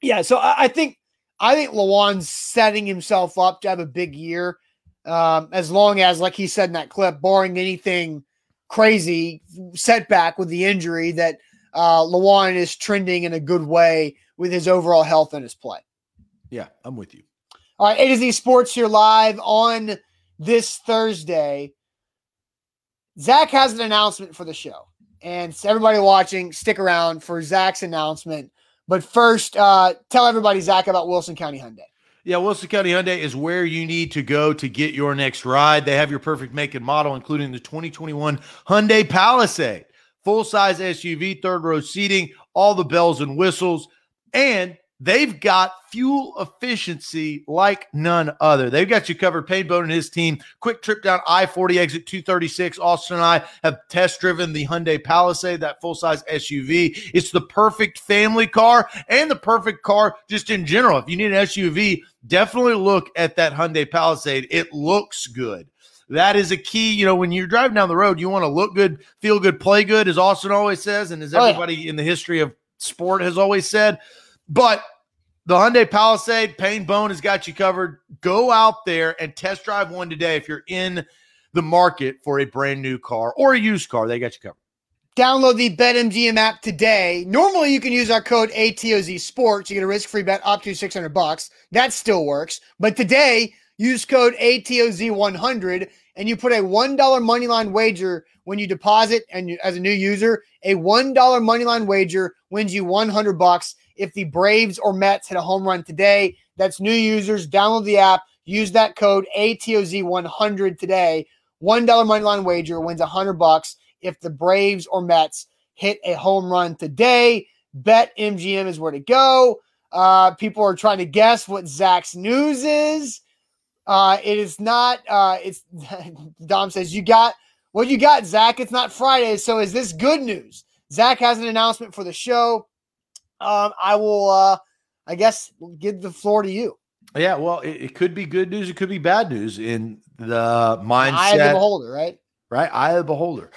yeah. So I, I, think I think Lewan's setting himself up to have a big year, um, as long as, like he said in that clip, barring anything crazy setback with the injury, that uh, Lewan is trending in a good way with his overall health and his play. Yeah, I'm with you. All right, A to Z Sports here live on this Thursday. Zach has an announcement for the show. And everybody watching, stick around for Zach's announcement. But first, uh, tell everybody, Zach, about Wilson County Hyundai. Yeah, Wilson County Hyundai is where you need to go to get your next ride. They have your perfect make and model, including the 2021 Hyundai Palisade, full size SUV, third row seating, all the bells and whistles, and They've got fuel efficiency like none other. They've got you covered. Payne Bone and his team. Quick trip down I 40 exit 236. Austin and I have test driven the Hyundai Palisade, that full size SUV. It's the perfect family car and the perfect car just in general. If you need an SUV, definitely look at that Hyundai Palisade. It looks good. That is a key. You know, when you're driving down the road, you want to look good, feel good, play good, as Austin always says, and as everybody oh, yeah. in the history of sport has always said. But the Hyundai Palisade, Payne Bone has got you covered. Go out there and test drive one today if you're in the market for a brand new car or a used car. They got you covered. Download the BetMGM app today. Normally, you can use our code ATOZ Sports. You get a risk-free bet up to 600 bucks. That still works. But today, use code ATOZ100 and you put a $1 moneyline wager when you deposit and you, as a new user, a $1 moneyline wager wins you 100 bucks if the Braves or Mets hit a home run today. That's new users. Download the app. Use that code ATOZ100 today. $1 money line wager wins 100 bucks if the Braves or Mets hit a home run today. Bet MGM is where to go. Uh, people are trying to guess what Zach's news is. Uh, it is not. Uh, it's Dom says you got what you got, Zach. It's not Friday, so is this good news? Zach has an announcement for the show um, I will, uh, I guess, give the floor to you. Yeah, well, it, it, could be good news. It could be bad news in the mindset. Eye of the beholder, right? Right, eye of the beholder.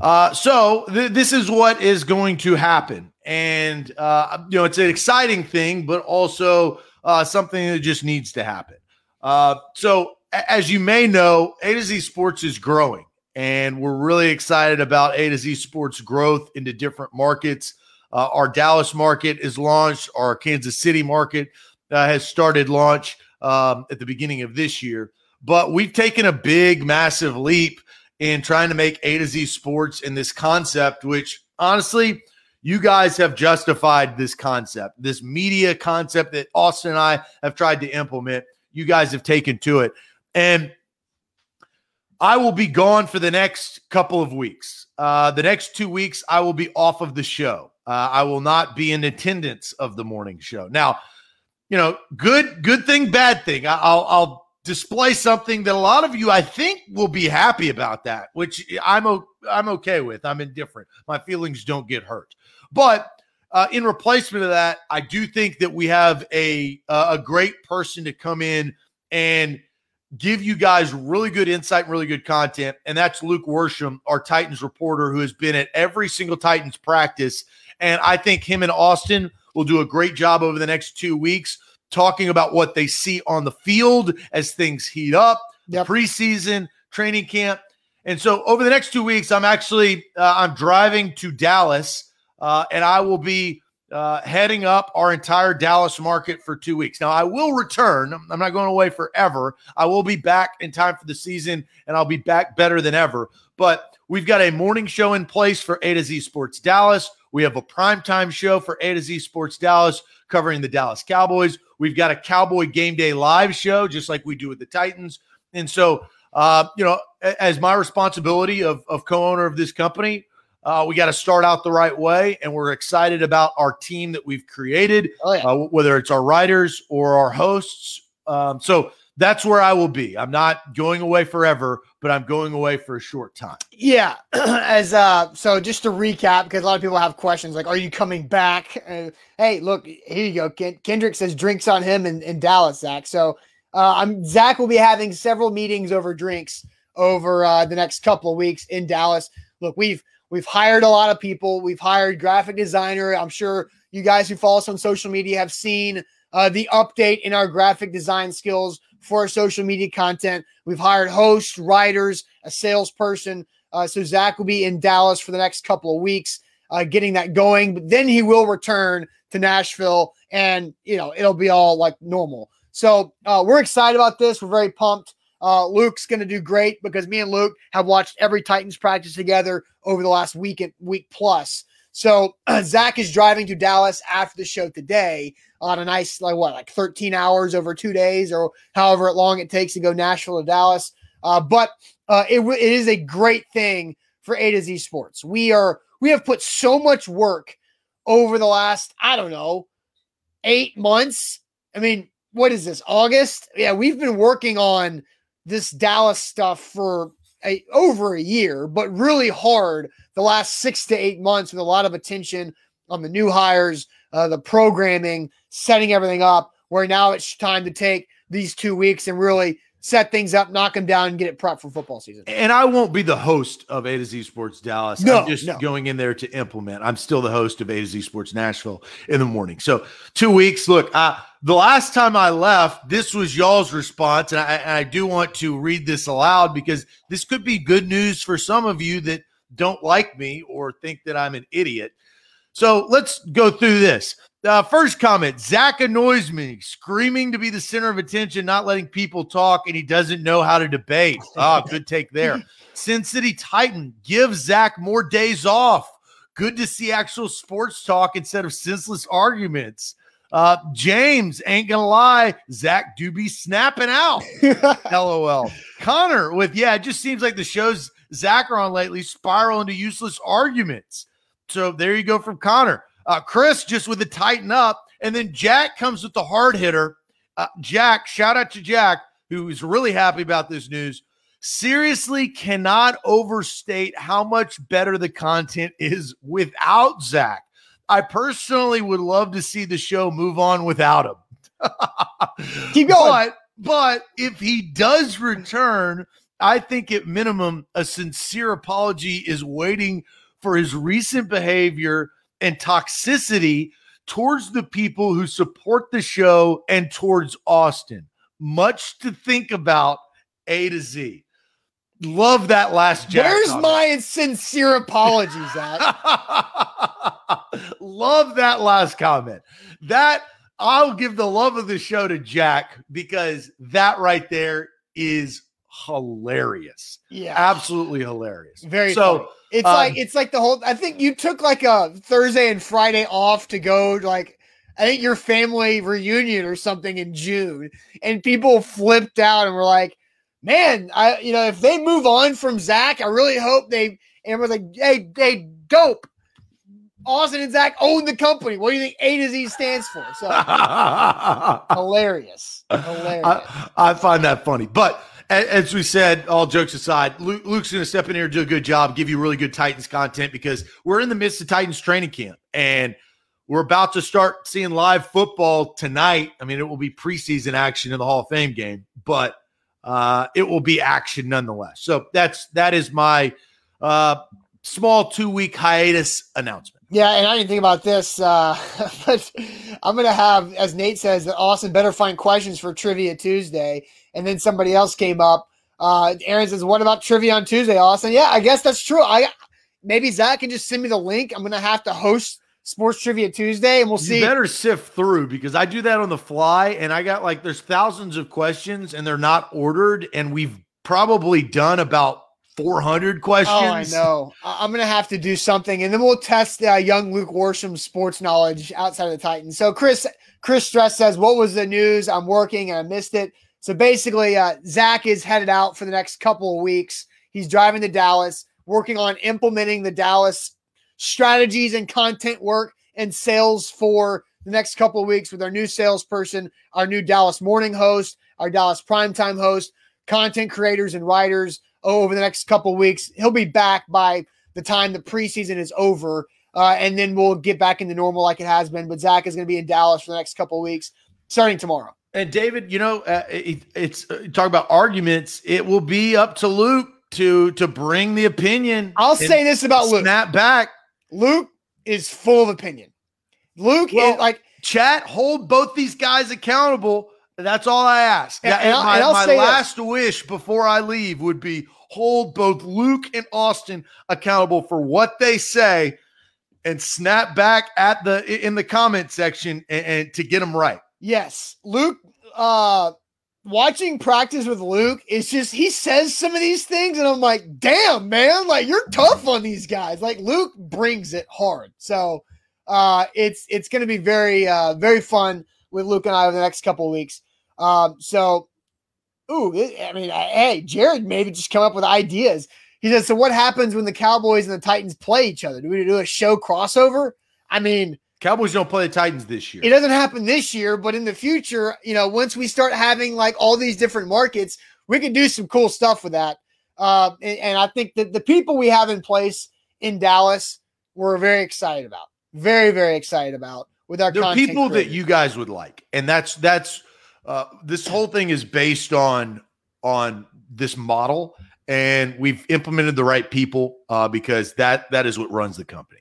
Uh, so th- this is what is going to happen, and uh, you know it's an exciting thing, but also uh, something that just needs to happen. Uh, so as you may know, A to Z Sports is growing, and we're really excited about A to Z Sports growth into different markets. Uh, our Dallas market is launched. Our Kansas City market uh, has started launch um, at the beginning of this year. But we've taken a big, massive leap in trying to make A to Z sports in this concept, which honestly, you guys have justified this concept, this media concept that Austin and I have tried to implement. you guys have taken to it. And I will be gone for the next couple of weeks. Uh, the next two weeks, I will be off of the show. Uh, I will not be in attendance of the morning show. Now, you know, good, good thing, bad thing. I'll, I'll display something that a lot of you, I think, will be happy about. That, which I'm, o- I'm okay with. I'm indifferent. My feelings don't get hurt. But uh, in replacement of that, I do think that we have a a great person to come in and give you guys really good insight and really good content. And that's Luke Worsham, our Titans reporter, who has been at every single Titans practice. And I think him and Austin will do a great job over the next two weeks talking about what they see on the field as things heat up, Yep. preseason, training camp. And so over the next two weeks, I'm actually uh, I'm driving to Dallas, uh, and I will be uh, heading up our entire Dallas market for two weeks. Now, I will return. I'm not going away forever. I will be back in time for the season, and I'll be back better than ever. But we've got a morning show in place for A to Z Sports Dallas. We have a primetime show for A to Z Sports Dallas covering the Dallas Cowboys. We've got a Cowboy Game Day live show, just like we do with the Titans. And so, uh, you know, as my responsibility of, of co owner of this company, uh, we got to start out the right way, and we're excited about our team that we've created, Oh yeah. uh, whether it's our writers or our hosts. Um, so that's where I will be. I'm not going away forever, but I'm going away for a short time. Yeah, as uh, so just to recap, because a lot of people have questions like, "Are you coming back?" Uh, hey, look, here you go. Ken- Kendrick says drinks on him in, in Dallas, Zach. So uh, I'm Zach will be having several meetings over drinks over uh, the next couple of weeks in Dallas. Look, we've we've hired a lot of people. We've hired graphic designer. I'm sure you guys who follow us on social media have seen uh, the update in our graphic design skills for our social media content. We've hired hosts, writers, a salesperson. Uh, so Zach will be in Dallas for the next couple of weeks, uh, getting that going. But then he will return to Nashville, and you know it'll be all like normal. So uh, we're excited about this. We're very pumped. Uh, Luke's going to do great because me and Luke have watched every Titans practice together over the last week and week plus. So Zach is driving to Dallas after the show today on a nice like what like 13 hours over two days or however long it takes to go Nashville to Dallas. Uh, but uh, it, w- it is a great thing for A to Z Sports. We are we have put so much work over the last I don't know eight months. I mean, what is this August? Yeah, we've been working on this Dallas stuff for a, over a year, but really hard the last six to eight months with a lot of attention on the new hires, uh, the programming, setting everything up. Where now it's time to take these two weeks and really set things up, knock them down, and get it prepped for football season. And I won't be the host of A to Z Sports Dallas. No, I'm just no. going in there to implement. I'm still the host of A to Z Sports Nashville in the morning. So two weeks. Look, uh, the last time I left, this was y'all's response, and I, and I do want to read this aloud because this could be good news for some of you that don't like me or think that I'm an idiot. So let's go through this. Uh, first comment Zach annoys me, screaming to be the center of attention, not letting people talk, and he doesn't know how to debate. Ah, good take there. Sin City Titan, give Zach more days off. Good to see actual sports talk instead of senseless arguments. Uh, James, ain't gonna lie, Zach do be snapping out. LOL. Connor with, yeah, it just seems like the shows Zach are on lately spiral into useless arguments. So there you go from Connor. Uh, Chris just with the tighten up. And then Jack comes with the hard hitter. Uh, Jack, shout out to Jack, who is really happy about this news. Seriously, cannot overstate how much better the content is without Zach. I personally would love to see the show move on without him. Keep going. But, but if he does return, I think at minimum a sincere apology is waiting for his recent behavior and toxicity towards the people who support the show and towards Austin. Much to think about A to Z. Love that last Jack. Where's comment. my sincere apologies at? love that last comment. That I'll give the love of the show to Jack because that right there is hilarious. Yeah, Absolutely hilarious. very. so funny. It's um, like it's like the whole. I think you took like a Thursday and Friday off to go like I think your family reunion or something in June, and people flipped out and were like, "Man, I you know if they move on from Zach, I really hope they." And we're like, "Hey, hey, dope." Austin and Zach own the company. What do you think A to Z stands for? So hilarious, hilarious. I, I find that funny. But as we said, all jokes aside, Luke's going to step in here do a good job, give you really good Titans content because we're in the midst of Titans training camp and we're about to start seeing live football tonight. I mean, it will be preseason action in the Hall of Fame game, but uh, it will be action nonetheless. So that's that is my uh, small two week hiatus announcement. Yeah, and I didn't think about this, uh, but I'm gonna have, as Nate says, that Austin better find questions for Trivia Tuesday, and then somebody else came up. Uh, Aaron says, "What about Trivia on Tuesday, Austin?" Yeah, I guess that's true. I maybe Zach can just send me the link. I'm gonna have to host Sports Trivia Tuesday, and we'll see. Better sift through because I do that on the fly, and I got like there's thousands of questions, and they're not ordered, and we've probably done about 400 questions. Oh, I know. I'm gonna have to do something, and then we'll test uh, young Luke Warsham's sports knowledge outside of the Titans. So Chris Chris Stress says, "What was the news? I'm working and I missed it." So basically, uh, Zach is headed out for the next couple of weeks. He's driving to Dallas, working on implementing the Dallas strategies and content work and sales for the next couple of weeks with our new salesperson, our new Dallas morning host, our Dallas primetime host, content creators and writers over the next couple of weeks. He'll be back by the time the preseason is over. Uh, and then we'll get back into normal like it has been. But Zach is going to be in Dallas for the next couple of weeks, starting tomorrow. And David, you know, uh, it, it's uh, talk about arguments. It will be up to Luke to to bring the opinion. I'll say this about Luke. Snap back, Luke is full of opinion. Luke Well, is like chat. Hold both these guys accountable. That's all I ask. And- and my and I'll my say this. last wish before I leave would be hold both Luke and Austin accountable for what they say, and snap back at the in the comment section and, and to get them right. Yes, Luke. Uh, watching practice with Luke is just he says some of these things, and I'm like, damn, man, like you're tough on these guys. Like Luke brings it hard, so uh, it's it's going to be very uh, very fun with Luke and I over the next couple weeks. Um, so, ooh, I mean, I- hey, Jared maybe just come up with ideas. He says, so what happens when the Cowboys and the Titans play each other? Do we do a show crossover? I mean. Cowboys don't play the Titans this year. It doesn't happen this year, but in the future, you know, once we start having like all these different markets, we can do some cool stuff with that. Uh, and, and I think that the people we have in place in Dallas, we're very excited about. Very, very excited about with our people that you guys would like, and that's that's uh, this whole thing is based on on this model, and we've implemented the right people uh, because that that is what runs the company.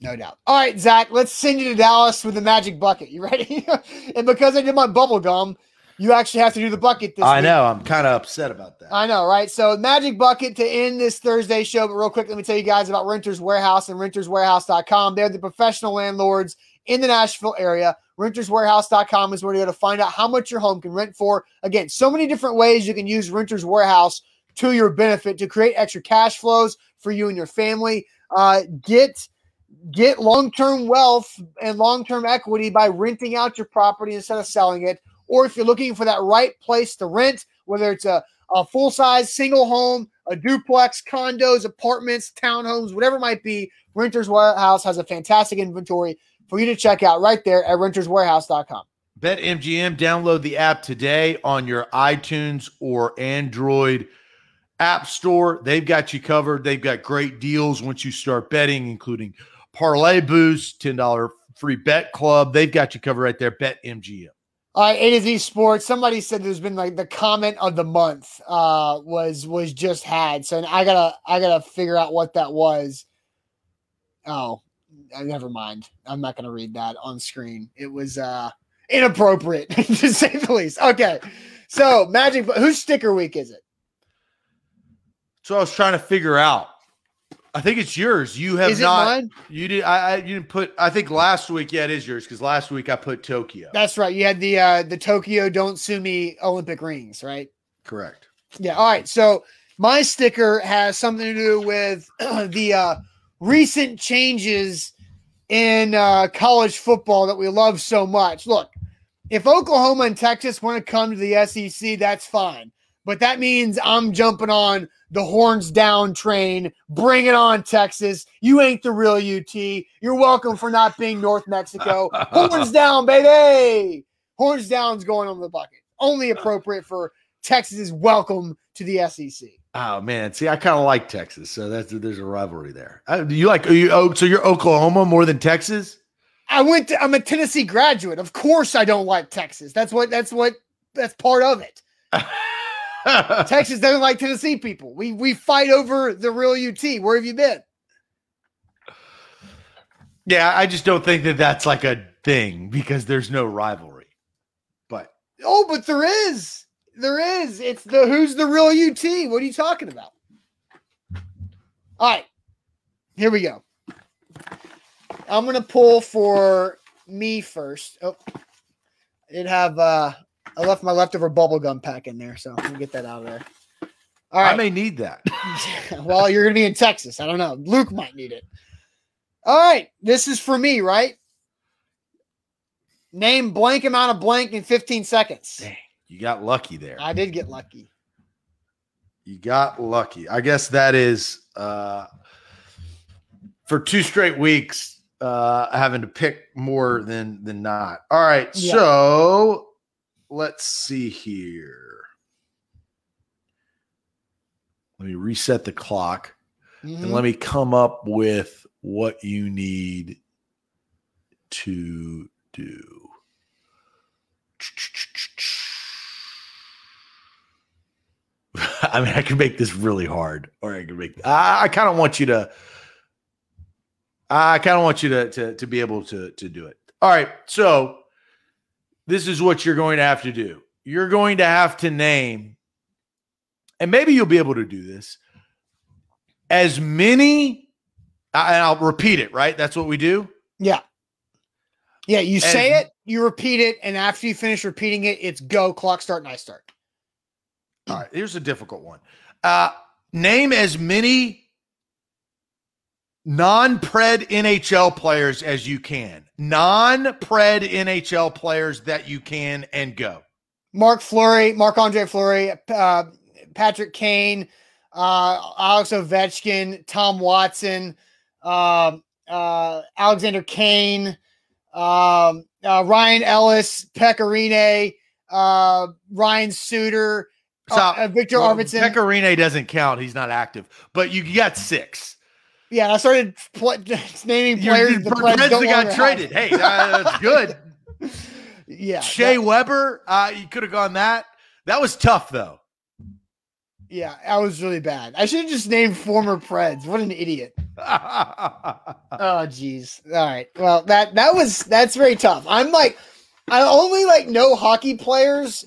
No doubt. All right, Zach, let's send you to Dallas with the magic bucket. You ready? and because I did my bubble gum, you actually have to do the bucket this I week. know. I'm kind of upset about that. I know, right? So, Magic Bucket to end this Thursday show. But real quick, let me tell you guys about Renters Warehouse and renterswarehouse.com. They're the professional landlords in the Nashville area. Renterswarehouse.com is where you go to find out how much your home can rent for. Again, so many different ways you can use Renters Warehouse to your benefit to create extra cash flows for you and your family. Uh, get get long-term wealth and long-term equity by renting out your property instead of selling it or if you're looking for that right place to rent whether it's a, a full-size single home a duplex condos apartments townhomes whatever it might be renters warehouse has a fantastic inventory for you to check out right there at renterswarehouse.com BetMGM, download the app today on your iTunes or Android app store. They've got you covered. They've got great deals once you start betting, including parlay boost, $10 free bet club. They've got you covered right there. BetMGM. All right, A to Z Sports. Somebody said there's been like the comment of the month uh was was just had. So I gotta I gotta figure out what that was. Oh, never mind. I'm not gonna read that on screen. It was uh inappropriate to say the least. Okay. So Magic whose sticker week is it? So I was trying to figure out. I think it's yours. You have Is it not. mine? You did. I, I you didn't put. I think last week. Yeah, it is yours because last week I put Tokyo. That's right. You had the uh the Tokyo Don't Sue Me Olympic rings, right? Correct. Yeah. All right. So my sticker has something to do with the uh, recent changes in uh, college football that we love so much. Look, if Oklahoma and Texas want to come to the SEC, that's fine. But that means I'm jumping on the horns down train. Bring it on, Texas. You ain't the real UT. You're welcome for not being North Mexico. horns down, baby. Horns down's going on the bucket. Only appropriate for Texas's welcome to the SEC. Oh man, see, I kind of like Texas, so that's there's a rivalry there. Uh, you like you? Oh, so you're Oklahoma more than Texas? I went. To, I'm a Tennessee graduate. Of course, I don't like Texas. That's what. That's what. That's part of it. Texas doesn't like Tennessee people. We we fight over the real UT. Where have you been? Yeah, I just don't think that that's like a thing because there's no rivalry. But oh, but there is. There is. It's the who's the real UT. What are you talking about? All right, here we go. I'm gonna pull for me first. Oh, I did have uh I left my leftover bubble gum pack in there, so I'm gonna get that out of there. All right. I may need that. well, you're gonna be in Texas. I don't know. Luke might need it. All right, this is for me, right? Name blank amount of blank in 15 seconds. Dang, you got lucky there. I did get lucky. You got lucky. I guess that is uh for two straight weeks uh having to pick more than than not. All right. Yeah. So let's see here. Let me reset the clock mm-hmm. and let me come up with what you need to do. I mean, I can make this really hard, or I can make. I, I kind of want you to. I kind of want you to, to to be able to to do it. All right, so this is what you're going to have to do. You're going to have to name, and maybe you'll be able to do this, as many, and I'll repeat it, right? That's what we do. Yeah. Yeah. You as, say it, you repeat it, and after you finish repeating it, it's go, clock start, and I start. All right. Here's a difficult one. Uh, name as many non-pred NHL players as you can. Non-pred NHL players that you can and go. Mark Fleury, Mark Andre Fleury, uh, Patrick Kane, uh, Alex Ovechkin, Tom Watson, uh, uh, Alexander Kane, um, uh, Ryan Ellis, Pekka Rinne, uh, Ryan Suter, so, Viktor well, Arvidsson. Pekka Rinne doesn't count; he's not active. But you got six. Yeah, I started pl- naming players. You're, the players that got traded. Have. Hey, uh, that's good. yeah, Shea that, Weber. Uh, you could have gone that. That was tough though. Yeah, that was really bad. I should have just named former Preds. What an idiot. oh, jeez. All right. Well, that that was that's very tough. I'm like, I only like know hockey players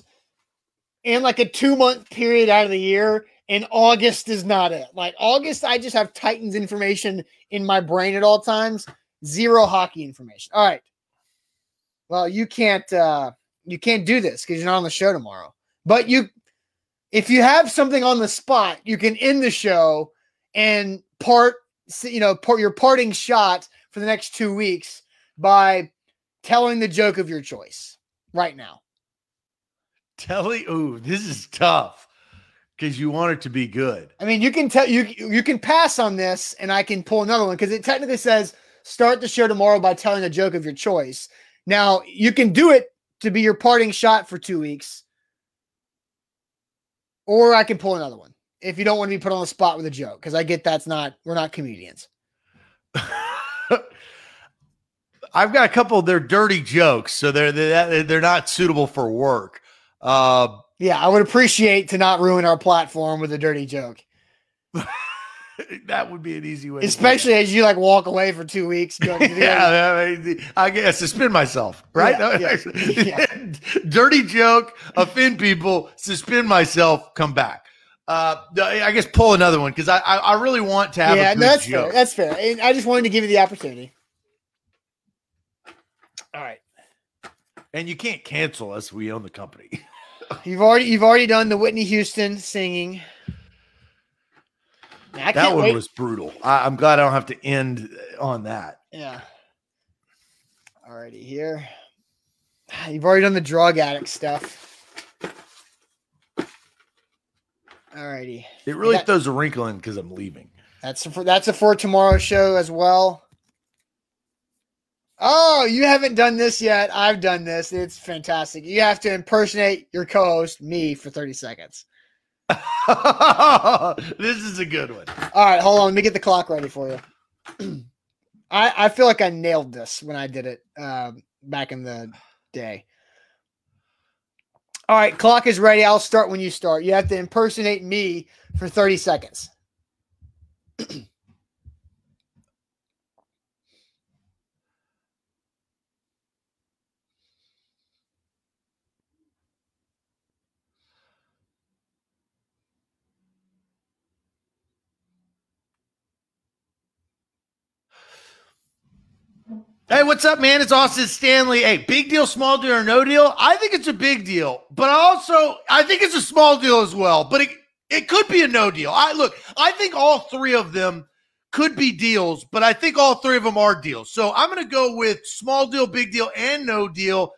in like a two month period out of the year and August is not it. Like August, I just have Titans information in my brain at all times. Zero hockey information. All right. Well, you can't uh you can't do this because you're not on the show tomorrow. But you if you have something on the spot, you can end the show and part you know part your parting shot for the next two weeks by telling the joke of your choice right now. Telling, ooh, this is tough because you want it to be good. I mean, you can tell you you can pass on this, and I can pull another one because it technically says start the show tomorrow by telling a joke of your choice. Now you can do it to be your parting shot for two weeks, or I can pull another one if you don't want to be put on the spot with a joke because I get that's not we're not comedians. I've got a couple. They're dirty jokes, so they're they're, they're not suitable for work. Uh, yeah, I would appreciate to not ruin our platform with a dirty joke. that would be an easy way. Especially as you like walk away for two weeks. yeah, I, mean, I guess suspend myself, right? Yeah, yeah, yeah. Dirty joke, offend people, suspend myself, come back. Uh, I guess pull another one because I, I, I really want to have. Yeah, no, that's joke. fair. That's fair. And I just wanted to give you the opportunity. All right. And you can't cancel us. We own the company. You've already you've already done the Whitney Houston singing. that one wait. was brutal. I, am glad I don't have to end on that. Yeah. Already here. You've already done the drug addict stuff. Alrighty. It really throws a wrinkle in because I'm leaving. That's for that's a for tomorrow's show as well. Oh, you haven't done this yet. I've done this. It's fantastic. You have to impersonate your co-host, me, for 30 seconds. this is a good one. All right, hold on. Let me get the clock ready for you. I, I feel like I nailed this when I did it um, back in the day. All right, clock is ready. I'll start when you start. You have to impersonate me for 30 seconds. Hey, what's up, man? It's Austin Stanley. Hey, big deal, small deal, or no deal? I think it's a big deal, but also I think it's a small deal as well. But it it could be a no deal. I look, I think all three of them could be deals, but I think all three of them are deals. So I'm going to go with small deal, big deal, and no deal.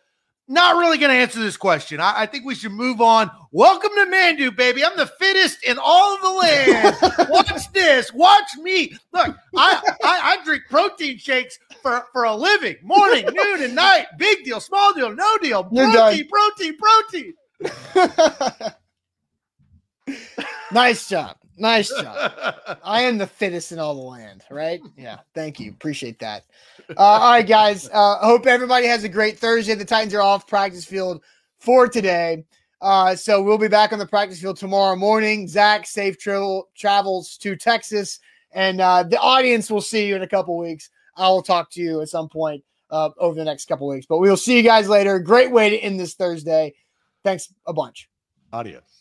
Not really going to answer this question. I, I think we should move on. Welcome to Mandu, baby. I'm the fittest in all of the land. Watch this. Watch me. Look, I, I, I drink protein shakes for, for a living. Morning, noon, and night. Big deal, small deal, no deal. Protein, protein, protein. nice job. Nice job. I am the fittest in all the land, right? Yeah. Thank you. Appreciate that. Uh, all right, guys. Uh, hope everybody has a great Thursday. The Titans are off practice field for today. Uh, so we'll be back on the practice field tomorrow morning. Zach, safe travel travels to Texas, and uh, the audience will see you in a couple weeks. I will talk to you at some point uh, over the next couple weeks, but we'll see you guys later. Great way to end this Thursday. Thanks a bunch. Adios.